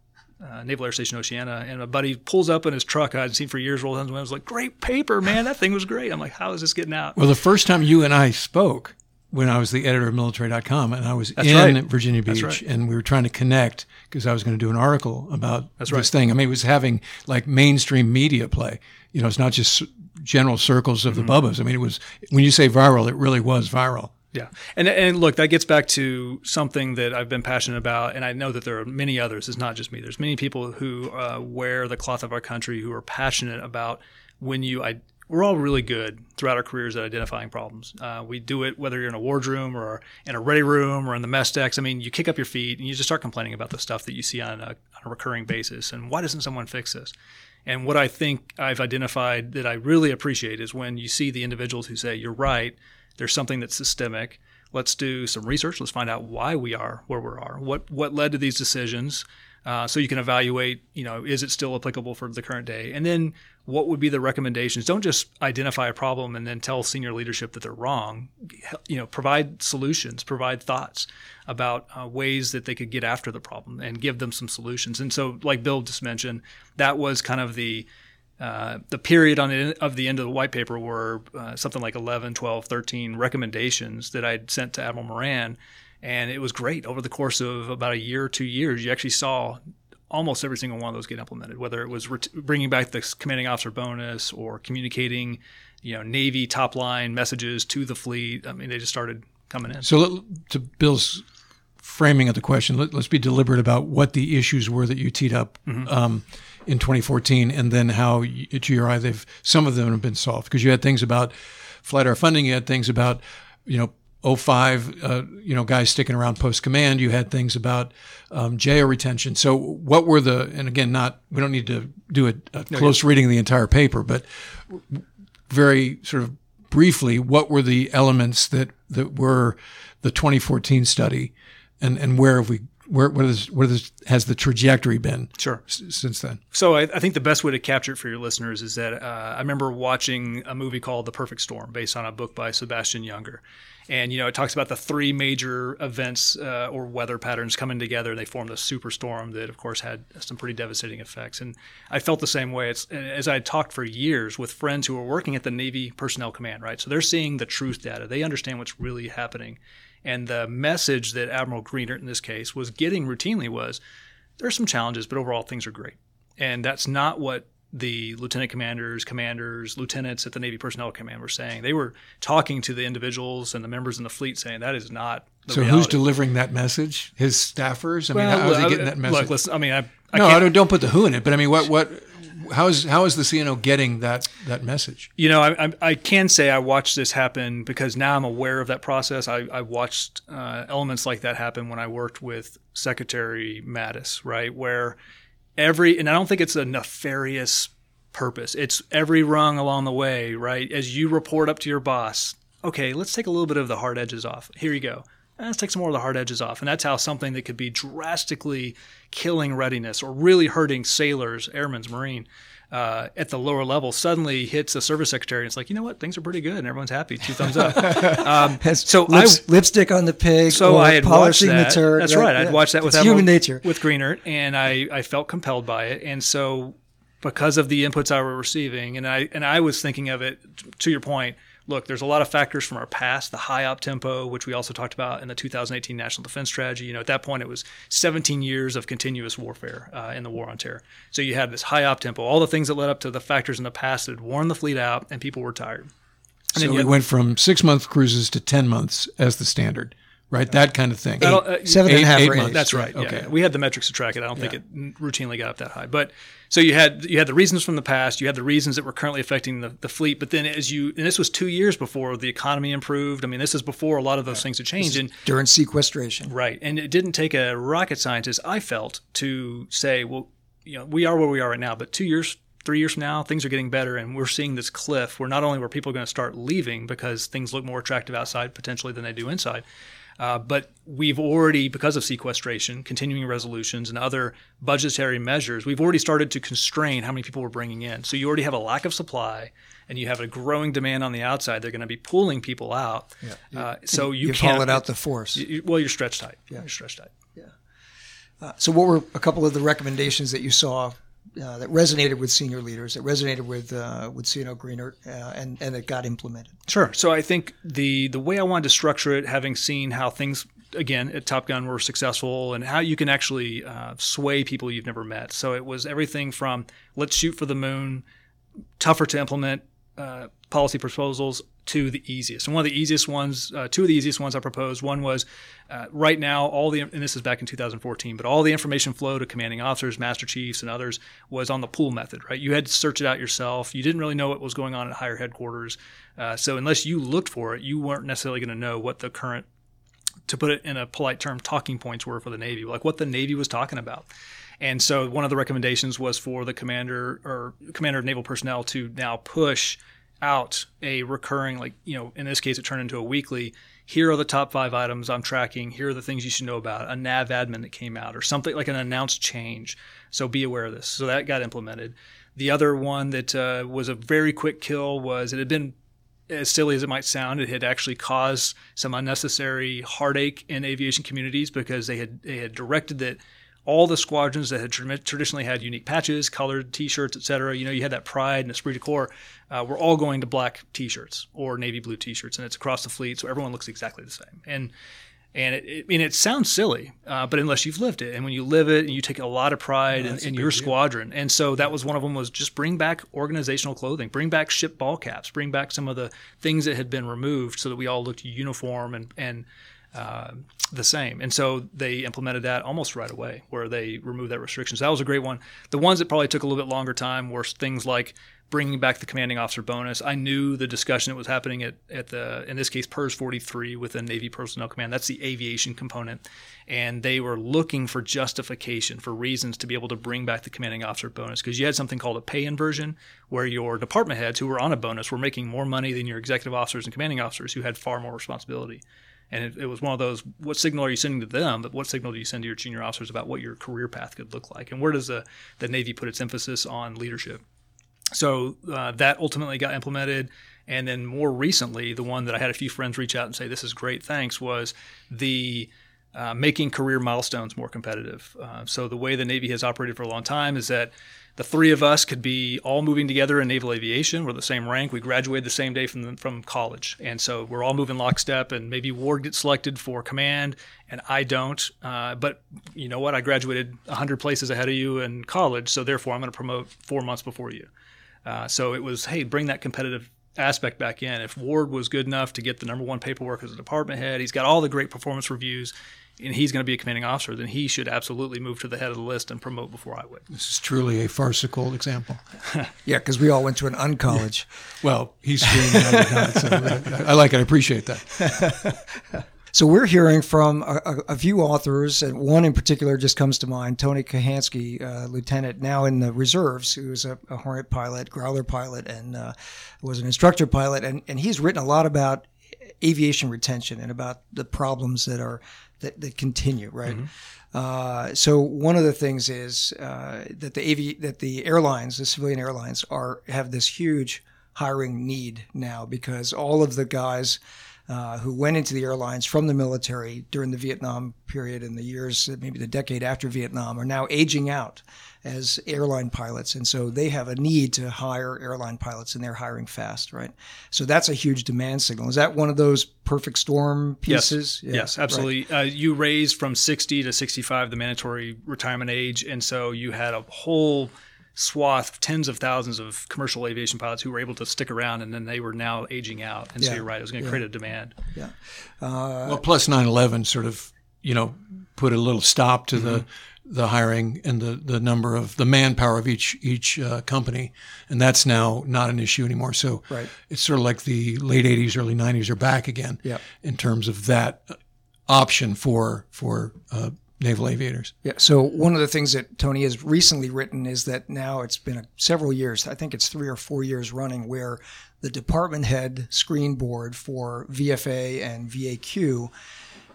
Uh, Naval Air Station Oceana, and a buddy pulls up in his truck I hadn't seen for years. Rolled down the window, was like, "Great paper, man! That thing was great." I'm like, "How is this getting out?" Well, the first time you and I spoke, when I was the editor of military.com and I was That's in right. Virginia Beach right. and we were trying to connect because I was going to do an article about That's this right. thing. I mean, it was having like mainstream media play. You know, it's not just general circles of Mm-hmm. the bubbas. I mean, it was when you say viral, it really was viral. Yeah, and and look, that gets back to something that I've been passionate about, and I know that there are many others. It's not just me. There's many people who uh, wear the cloth of our country who are passionate about when you. I, we're all really good throughout our careers at identifying problems. Uh, we do it whether you're in a wardroom or in a ready room or in the mess decks. I mean, you kick up your feet and you just start complaining about the stuff that you see on a, on a recurring basis. And why doesn't someone fix this? And what I think I've identified that I really appreciate is when you see the individuals who say, You're right, there's something that's systemic. Let's do some research. Let's find out why we are where we are. What what led to these decisions? Uh, so you can evaluate, you know, is it still applicable for the current day? And then what would be the recommendations? Don't just identify a problem and then tell senior leadership that they're wrong. You know, provide solutions, provide thoughts about uh, ways that they could get after the problem and give them some solutions. And so, like Bill just mentioned, that was kind of the uh, the period on the, of the end of the white paper were uh, something like 11, 12, 13 recommendations that I'd sent to Admiral Moran. And it was great. Over the course of about a year or two years, you actually saw almost every single one of those get implemented, whether it was ret- bringing back the commanding officer bonus or communicating, you know, Navy top line messages to the fleet. I mean, they just started coming in. So let, to Bill's framing of the question, let, us be deliberate about what the issues were that you teed up um, in 2014, and then how at GRI they've some of them have been solved because you had things about flight hour funding, you had things about you know 05, uh, you know, guys sticking around post command. You had things about um, JO retention. So, what were the? And again, not we don't need to do a, a close reading of the entire paper, but very sort of briefly, what were the elements that that were the 2014 study, and and where have we where where, is, where is, has the trajectory been Sure. s- since then? So I, I think the best way to capture it for your listeners is that uh, I remember watching a movie called The Perfect Storm, based on a book by Sebastian Younger, and you know it talks about the three major events uh, or weather patterns coming together. They formed a superstorm that, of course, had some pretty devastating effects. And I felt the same way. It's as I had talked for years with friends who were working at the Navy Personnel Command, right? So they're seeing the truth data. They understand what's really happening. And the message that Admiral Greenert in this case was getting routinely was there's some challenges, but overall things are great. And that's not what the lieutenant commanders, commanders, lieutenants at the Navy Personnel Command were saying. They were talking to the individuals and the members in the fleet saying that is not the So, who's delivering that message? His staffers? I mean, Well, how is he uh, getting that message? Look, listen, I mean, I, I no, don't, don't put the who in it, but I mean, what what how is how is the CNO getting that that message? You know, I, I, I can say I watched this happen because now I'm aware of that process. I, I watched uh, elements like that happen when I worked with Secretary Mattis, right? Where every, and I don't think it's a nefarious purpose. It's every rung along the way, right? As you report up to your boss, okay, let's take a little bit of the hard edges off. Here you go. Let's take some more of the hard edges off. And that's how something that could be drastically killing readiness or really hurting sailors, airmen, marine, uh, at the lower level suddenly hits the service secretary and it's like, you know what, things are pretty good and everyone's happy. Two thumbs up. Um, so lips, I, lipstick on the pig. So I had polishing watched that. the turd. That's right. right. Yeah. I'd watched that with human nature with Greenert, and I, I felt compelled by it. And so because of the inputs I were receiving, and I and I was thinking of it to your point look, there's a lot of factors from our past, the high op tempo, which we also talked about in the 2018 National Defense Strategy. You know, at that point, it was 17 years of continuous warfare uh, in the war on terror. So you had this high op tempo, all the things that led up to the factors in the past that had worn the fleet out, and people were tired. And so we went from six month cruises to 10 months as the standard right? That kind of thing. uh, Seven eight, and a half eight months. That's right. Okay. Yeah. We had the metrics to track it. I don't yeah. think it routinely got up that high. But so you had you had the reasons from the past, you had the reasons that were currently affecting the, the fleet, but then as you and this was two years before the economy improved. I mean, this is before a lot of those things had changed. And during sequestration. Right. And it didn't take a rocket scientist, I felt, to say, well, you know, we are where we are right now, but two years three years from now, things are getting better, and we're seeing this cliff where not only were people going to start leaving because things look more attractive outside potentially than they do inside, uh, but we've already, because of sequestration, continuing resolutions, and other budgetary measures, we've already started to constrain how many people we're bringing in. So you already have a lack of supply, and you have a growing demand on the outside. They're going to be pulling people out. Yeah. Uh, so you, you can't call it out the force. You, well, you're stretched tight. Yeah. You're stretched tight. Yeah. Uh, so, what were a couple of the recommendations that you saw uh, that resonated with senior leaders, that resonated with uh, with CNO Greenert, uh, and and it got implemented. Sure. So I think the the way I wanted to structure it, having seen how things again at Top Gun were successful, and how you can actually uh, sway people you've never met. So it was everything from let's shoot for the moon, tougher to implement uh, policy proposals to the easiest. And one of the easiest ones, uh, two of the easiest ones I proposed, one was uh, right now, all the, and this is back in 2014, but all the information flow to commanding officers, master chiefs, and others was on the pool method, right? You had to search it out yourself. You didn't really know what was going on at higher headquarters. Uh, so unless you looked for it, you weren't necessarily going to know what the current, to put it in a polite term, talking points were for the Navy, like what the Navy was talking about. And so one of the recommendations was for the commander or commander of naval personnel to now push – out a recurring, like, you know, in this case, it turned into a weekly. Here are the top five items I'm tracking. Here are the things you should know about. A nav admin that came out, or something like an announced change. So be aware of this. So that got implemented. The other one that uh, was a very quick kill was it had been as silly as it might sound, it had actually caused some unnecessary heartache in aviation communities because they had they had directed that all the squadrons that had traditionally had unique patches, colored T-shirts, etc. You know, you had that pride and esprit de corps. Uh, we're all going to black T-shirts or navy blue T-shirts, and it's across the fleet, so everyone looks exactly the same. And and it, it, I mean, it sounds silly, uh, but unless you've lived it, and when you live it, and you take a lot of pride in, in your deal. squadron, and so that was one of them was just bring back organizational clothing, bring back ship ball caps, bring back some of the things that had been removed, so that we all looked uniform and and uh, the same. And so they implemented that almost right away, where they removed that restriction. So that was a great one. The ones that probably took a little bit longer time were things like bringing back the commanding officer bonus. I knew the discussion that was happening at, at the, in this case, PERS 43 within Navy Personnel Command. That's the aviation component. And they were looking for justification, for reasons to be able to bring back the commanding officer bonus because you had something called a pay inversion where your department heads who were on a bonus were making more money than your executive officers and commanding officers who had far more responsibility. And it, it, was one of those, what signal are you sending to them, but what signal do you send to your junior officers about what your career path could look like? And where does the, the Navy put its emphasis on leadership? So uh, that ultimately got implemented. And then more recently, the one that I had a few friends reach out and say, this is great, thanks, was the uh, making career milestones more competitive. Uh, so the way the Navy has operated for a long time is that the three of us could be all moving together in naval aviation. We're the same rank. We graduated the same day from the, from college, and so we're all moving lockstep. And maybe Ward gets selected for command, and I don't. Uh, but you know what? I graduated hundred places ahead of you in college, so therefore I'm going to promote four months before you. Uh, so it was, hey, bring that competitive aspect back in. If Ward was good enough to get the number one paperwork as a department head, he's got all the great performance reviews and he's going to be a commanding officer, then he should absolutely move to the head of the list and promote before I would. This is truly a farcical example. yeah, because we all went to an uncollege. well, he's screaming out of so I, I like it. I appreciate that. So we're hearing from a, a, few authors, and one in particular just comes to mind: Tony Kahansky, uh, lieutenant, now in the reserves, who is a, a Hornet pilot, Growler pilot, and uh, was an instructor pilot, and, and he's written a lot about aviation retention and about the problems that are that, that continue, right? Mm-hmm. Uh, so one of the things is uh, that the AV, that the airlines, the civilian airlines, are have this huge hiring need now because all of the guys uh, who went into the airlines from the military during the Vietnam period and the years, maybe the decade after Vietnam, are now aging out as airline pilots. And so they have a need to hire airline pilots and they're hiring fast, right? So that's a huge demand signal. Is that one of those perfect storm pieces? Yes, yeah, yes absolutely. Right. Uh, you raised from 60 to 65 the mandatory retirement age. And so you had a whole swath, tens of thousands of commercial aviation pilots who were able to stick around, and then they were now aging out. And yeah. so you're right; it was going to yeah. create a demand. Yeah. Uh, well, plus 9/11 sort of, you know, put a little stop to mm-hmm. the the hiring and the, the number of the manpower of each each uh, company, and that's now not an issue anymore. So right. it's sort of like the late '80s, early '90s are back again yep. in terms of that option for for uh, naval aviators. Yeah. So one of the things that Tony has recently written is that now it's been a, several years. I think it's three or four years running where the department head screen board for VFA and VAQ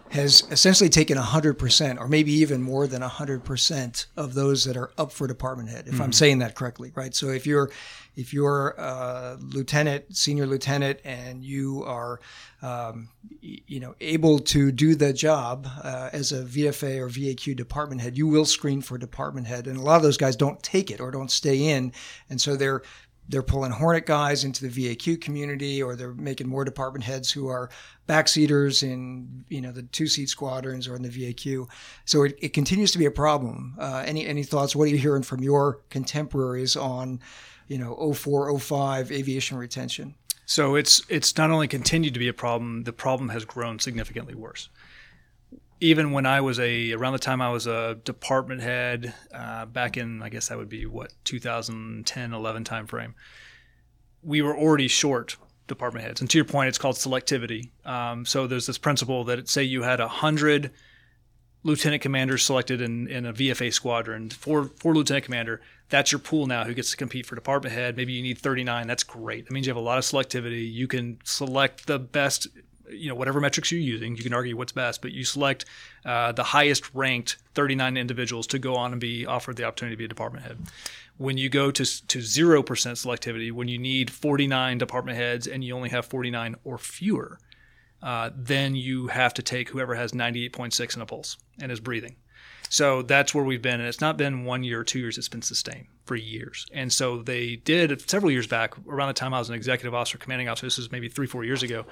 has essentially taken 100% or maybe even more than 100% of those that are up for department head if mm-hmm. i'm saying that correctly right? So if you're if you're a lieutenant senior lieutenant and you are um, you know able to do the job uh, as a vfa or vaq department head you will screen for department head. And a lot of those guys don't take it or don't stay in. And so they're they're pulling Hornet guys into the VAQ community, or they're making more department heads who are backseaters in you know the two seat squadrons or in the VAQ. So it, it continues to be a problem. Uh, any any thoughts? What are you hearing from your contemporaries on you know 04, 05 aviation retention? So it's it's not only continued to be a problem, the problem has grown significantly worse even when I was a around the time I was a department head uh, back in I guess that would be what 2010 11 timeframe, we were already short department heads. And to your point, it's called selectivity. Um, so there's this principle that say you had a hundred lieutenant commanders selected in, in a VFA squadron, four four lieutenant commander. That's your pool now who gets to compete for department head. Maybe you need 39. That's great. That means you have a lot of selectivity. You can select the best you know whatever metrics you're using you can argue what's best but you select uh, the highest ranked 39 individuals to go on and be offered the opportunity to be a department head. When you go to, to 0% selectivity when you need 49 department heads and you only have 49 or fewer uh, then you have to take whoever has 98.6 in a pulse and is breathing. So that's where we've been and it's not been one year or two years it's been sustained for years. And so they did several years back around the time i was an executive officer commanding officer this is maybe three four years ago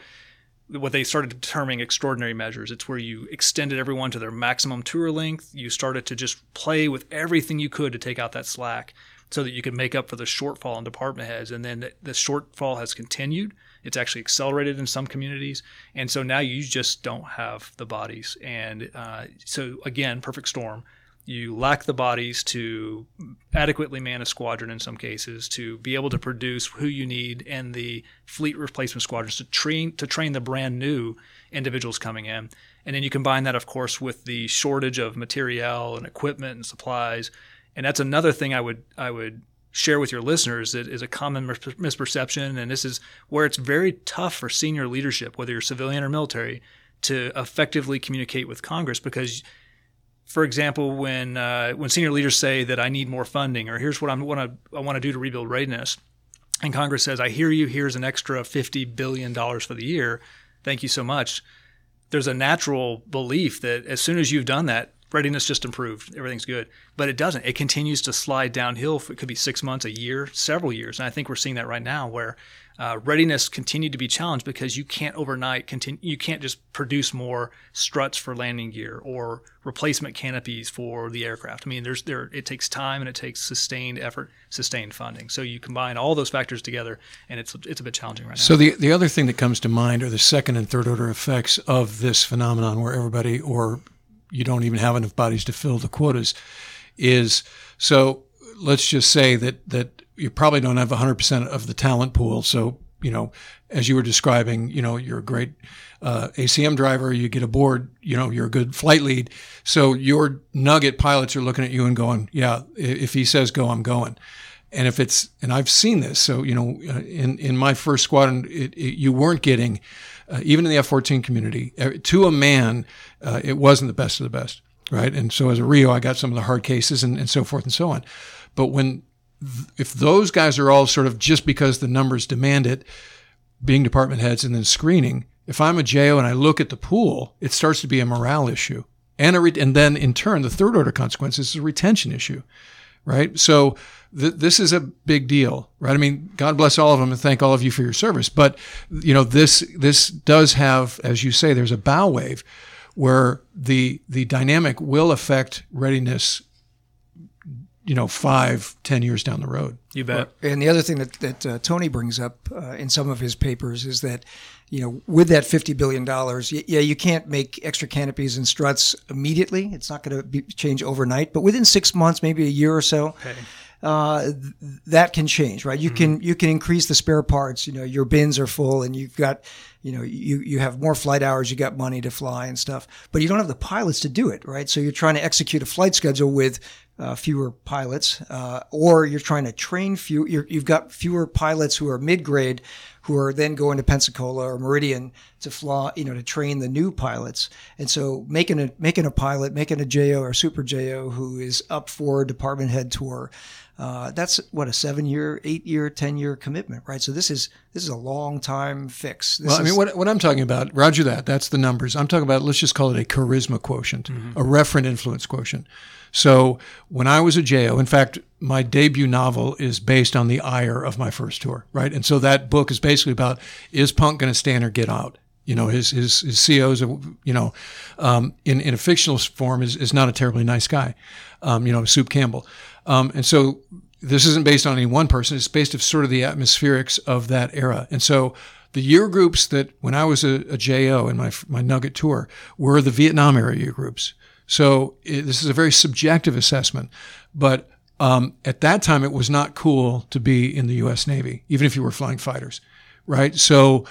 what they started determining extraordinary measures. It's where you extended everyone to their maximum tour length. You started to just play with everything you could to take out that slack so that you could make up for the shortfall in department heads. And then the shortfall has continued. It's actually accelerated in some communities. And so now you just don't have the bodies. And uh, so, again, perfect storm you lack the bodies to adequately man a squadron in some cases to be able to produce who you need in the fleet replacement squadrons to train to train the brand new individuals coming in. And then you combine that of course with the shortage of materiel and equipment and supplies. And that's another thing I would I would share with your listeners that is a common misperception. And this is where it's very tough for senior leadership whether you're civilian or military to effectively communicate with Congress because for example, when uh, when senior leaders say that I need more funding, or here's what I'm what I, I want to do to rebuild readiness, and Congress says, I hear you. Here's an extra fifty billion dollars for the year. Thank you so much. There's a natural belief that as soon as you've done that, readiness just improved. Everything's good. But it doesn't. It continues to slide downhill. It could be six months, a year, several years. And I think we're seeing that right now where uh, readiness continued to be challenged because you can't overnight continue. You can't just produce more struts for landing gear or replacement canopies for the aircraft. I mean, there's there. It takes time and it takes sustained effort, sustained funding. So you combine all those factors together, and it's it's a bit challenging right now. So the the other thing that comes to mind are the second and third order effects of this phenomenon, where everybody or you don't even have enough bodies to fill the quotas. Is so let's just say that that you probably don't have 100% of the talent pool. So you know, as you were describing, you know, you're a great uh, ACM driver, you get aboard, you know, you're a good flight lead. So your nugget pilots are looking at you and going, yeah, if he says go, I'm going. And if it's, and I've seen this, so, you know, uh, in, in my first squadron, it, it, you weren't getting, uh, even in the F 14 community, to a man, uh, it wasn't the best of the best, right? And so as a RIO, I got some of the hard cases and, and so forth and so on. But when, if those guys are all sort of just because the numbers demand it, being department heads and then screening, if I'm a JO and I look at the pool, it starts to be a morale issue. And, a re- and then in turn, the third order consequence is a retention issue, right? So th- this is a big deal, right? I mean, God bless all of them and thank all of you for your service. But, you know, this, this does have, as you say, there's a bow wave where the, the dynamic will affect readiness you know, five, ten years down the road. You bet. And the other thing that, that uh, Tony brings up uh, in some of his papers is that, you know, with that $50 billion, yeah, you can't make extra canopies and struts immediately. It's not going to change overnight, but within six months, maybe a year or so, okay. uh, th- that can change, right? You mm-hmm. can, you can increase the spare parts. You know, your bins are full and you've got, you know, you, you have more flight hours, you got money to fly and stuff, but you don't have the pilots to do it, right? So you're trying to execute a flight schedule with uh, fewer pilots, uh, or you're trying to train few. you have got fewer pilots who are mid grade, who are then going to Pensacola or Meridian to fly, you know, to train the new pilots. And so making a making a pilot, making a JO or super JO who is up for department head tour, uh, that's what a seven year, eight year, ten year commitment, right? So this is this is a long time fix. This well, I mean, what, what I'm talking about, Roger, that that's the numbers. I'm talking about. Let's just call it a charisma quotient, mm-hmm. a referent influence quotient. So when I was a JO, in fact, my debut novel is based on the ire of my first tour, right? And so that book is basically about is Punk going to stand or get out? You know, his his his CO's, you know, um, in in a fictional form is is not a terribly nice guy, um, you know, Soup Campbell, um, and so this isn't based on any one person. It's based of sort of the atmospherics of that era, and so the year groups that when I was a, a JO in my my Nugget tour were the Vietnam era year groups. So it, this is a very subjective assessment, but um, at that time it was not cool to be in the U.S. Navy, even if you were flying fighters, right? So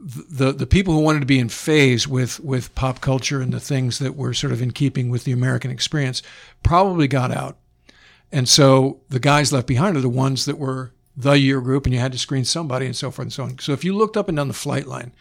the the people who wanted to be in phase with with pop culture and the things that were sort of in keeping with the American experience probably got out, and so the guys left behind are the ones that were the year group, and you had to screen somebody and so forth and so on. So if you looked up and down the flight line,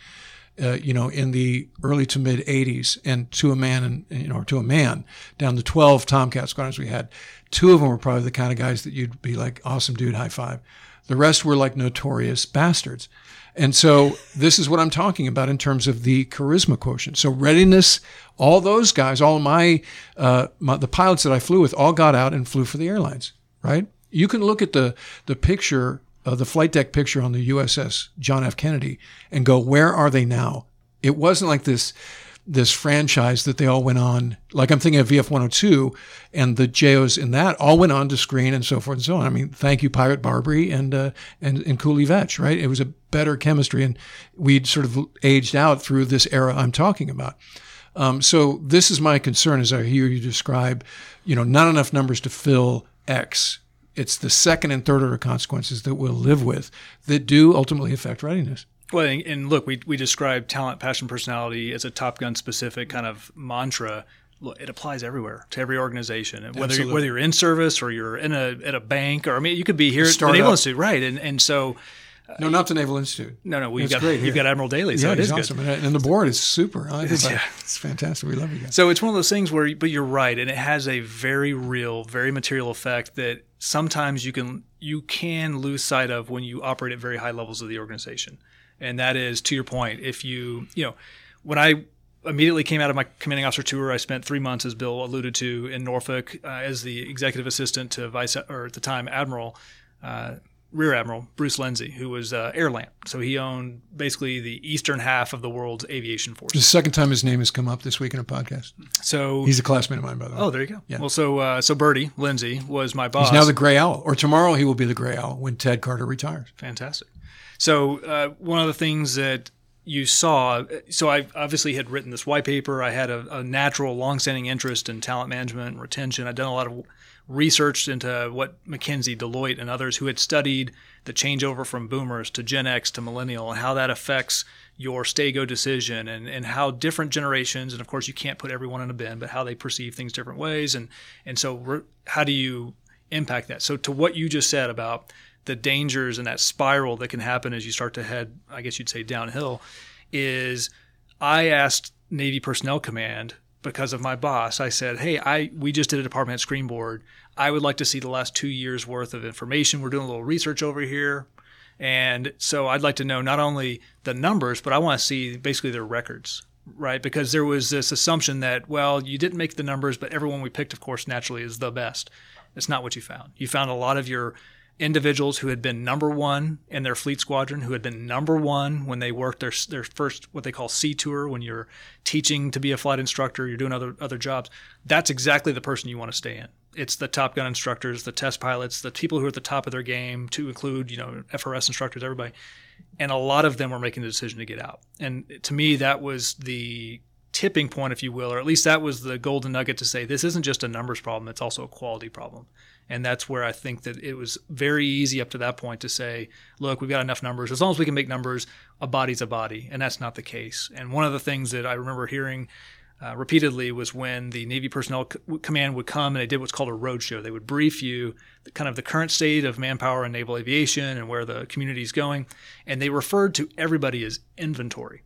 uh, you know, in the early to mid 80s, and to a man, and you know, to a man, down the 12 Tomcat squadrons we had, two of them were probably the kind of guys that you'd be like, awesome dude, high five. The rest were like notorious bastards. And so this is what I'm talking about in terms of the charisma quotient. So readiness, all those guys, all my, uh, my, the pilots that I flew with, all got out and flew for the airlines. Right? You can look at the the picture uh, the flight deck picture on the USS John F. Kennedy and go, where are they now? It wasn't like this this franchise that they all went on. Like I'm thinking of VF 102 and the JOs in that all went on to screen and so forth and so on. I mean, thank you, Pirate Barbary and uh, and and Cooley Vetch, right? It was a better chemistry, and we'd sort of aged out through this era I'm talking about. Um, so this is my concern as I hear you describe, you know, not enough numbers to fill X it's the second and third order consequences that we'll live with that do ultimately affect readiness. Well, and, and look, we we describe talent, passion, personality as a Top Gun specific kind of mantra. Look, it applies everywhere to every organization, whether you're, whether you're in service or you're in a at a bank or I mean, you could be here at the Naval Institute, right? And and so. Uh, no, not the Naval Institute. No, no, we've got you've got Admiral Daly, so yeah, it is awesome. good. And the board is super. It's, yeah. it's fantastic. We love you guys. So it's one of those things where, but you're right, and it has a very real, very material effect that sometimes you can you can lose sight of when you operate at very high levels of the organization. And that is to your point, if you you know, when I immediately came out of my commanding officer tour, I spent three months, as Bill alluded to, in Norfolk uh, as the executive assistant to vice or at the time Admiral. Uh, Rear Admiral Bruce Lindsey, who was uh, AIRLANT. So he owned basically the eastern half of the world's aviation force. the second time his name has come up this week in a podcast. So he's a classmate of mine, by the way. Oh, there you go. Yeah. Well, so uh, so Bertie Lindsey was my boss. He's now the Gray Owl, or tomorrow he will be the Gray Owl when Ted Carter retires. Fantastic. So uh, one of the things that you saw. So I obviously had written this white paper. I had a, a natural, longstanding interest in talent management and retention. I'd done a lot of research into what McKinsey, Deloitte, and others who had studied the changeover from boomers to Gen X to millennial and how that affects your stay go decision and, and how different generations, and of course you can't put everyone in a bin, but how they perceive things different ways. And, and so how do you impact that? So to what you just said about the dangers and that spiral that can happen as you start to head, I guess you'd say downhill, is I asked Navy Personnel Command because of my boss. I said, "Hey, I we just did a department screen board. I would like to see the last two years worth of information. We're doing a little research over here." And so I'd like to know not only the numbers, but I want to see basically their records, right? Because there was this assumption that, well, you didn't make the numbers, but everyone we picked, of course, naturally is the best. It's not what you found. You found a lot of your individuals who had been number one in their fleet squadron, who had been number one when they worked their their first what they call sea tour when you're teaching to be a flight instructor, you're doing other other jobs. That's exactly the person you want to stay in. It's the Top Gun instructors, the test pilots, the people who are at the top of their game, to include you know FRS instructors, everybody. And a lot of them were making the decision to get out. And to me, that was the tipping point, if you will, or at least that was the golden nugget to say this isn't just a numbers problem; it's also a quality problem. And that's where I think that it was very easy up to that point to say, look, we've got enough numbers. As long as we can make numbers, a body's a body. And that's not the case. And one of the things that I remember hearing uh, repeatedly was when the Navy Personnel C- Command would come and they did what's called a roadshow. They would brief you the, kind of the current state of manpower and naval aviation and where the community is going. And they referred to everybody as inventory.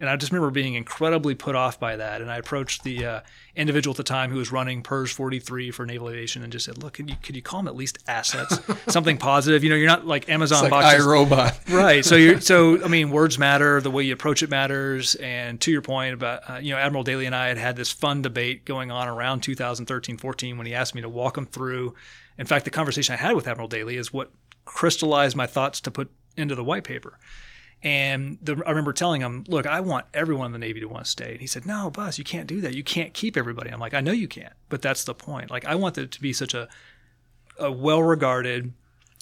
And I just remember being incredibly put off by that. And I approached the uh, individual at the time who was running PERS 43 for naval aviation and just said, "Look, could you could you call them at least assets, something positive? You know, you're not like Amazon it's like boxes, iRobot, right? So you're so I mean, words matter. The way you approach it matters. And to your point about uh, you know, Admiral Daly and I had had this fun debate going on around 2013, 14 when he asked me to walk him through. In fact, the conversation I had with Admiral Daly is what crystallized my thoughts to put into the white paper. And the, I remember telling him, look, I want everyone in the Navy to want to stay. And he said, no, boss, you can't do that. You can't keep everybody. I'm like, I know you can't, but that's the point. Like, I want it to be such a, a well regarded,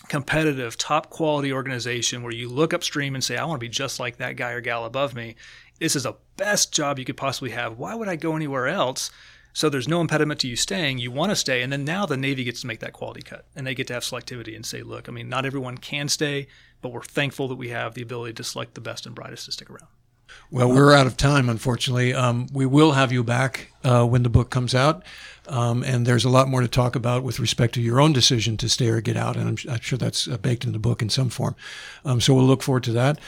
competitive, top quality organization where you look upstream and say, I want to be just like that guy or gal above me. This is the best job you could possibly have. Why would I go anywhere else? So there's no impediment to you staying. You want to stay. And then now the Navy gets to make that quality cut and they get to have selectivity and say, look, I mean, not everyone can stay but we're thankful that we have the ability to select the best and brightest to stick around. Well, we're out of time, unfortunately. Um, we will have you back uh, when the book comes out. Um, and there's a lot more to talk about with respect to your own decision to stay or get out. And I'm, I'm sure that's uh, baked in the book in some form. Um, so we'll look forward to that.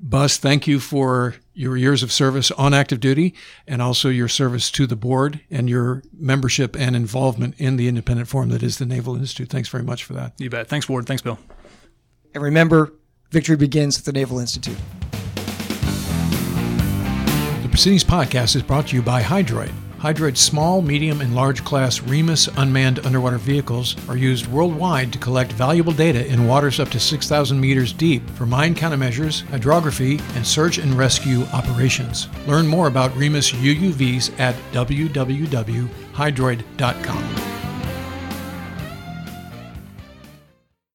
Bus, thank you for your years of service on active duty and also your service to the board and your membership and involvement in the independent forum that is the Naval Institute. Thanks very much for that. You bet. Thanks, Ward. Thanks, Bill. And remember, victory begins at the Naval Institute. The Proceedings podcast is brought to you by Hydroid. Hydroid's small, medium, and large class Remus unmanned underwater vehicles are used worldwide to collect valuable data in waters up to 6,000 meters deep for mine countermeasures, hydrography, and search and rescue operations. Learn more about Remus UUVs at www.hydroid.com.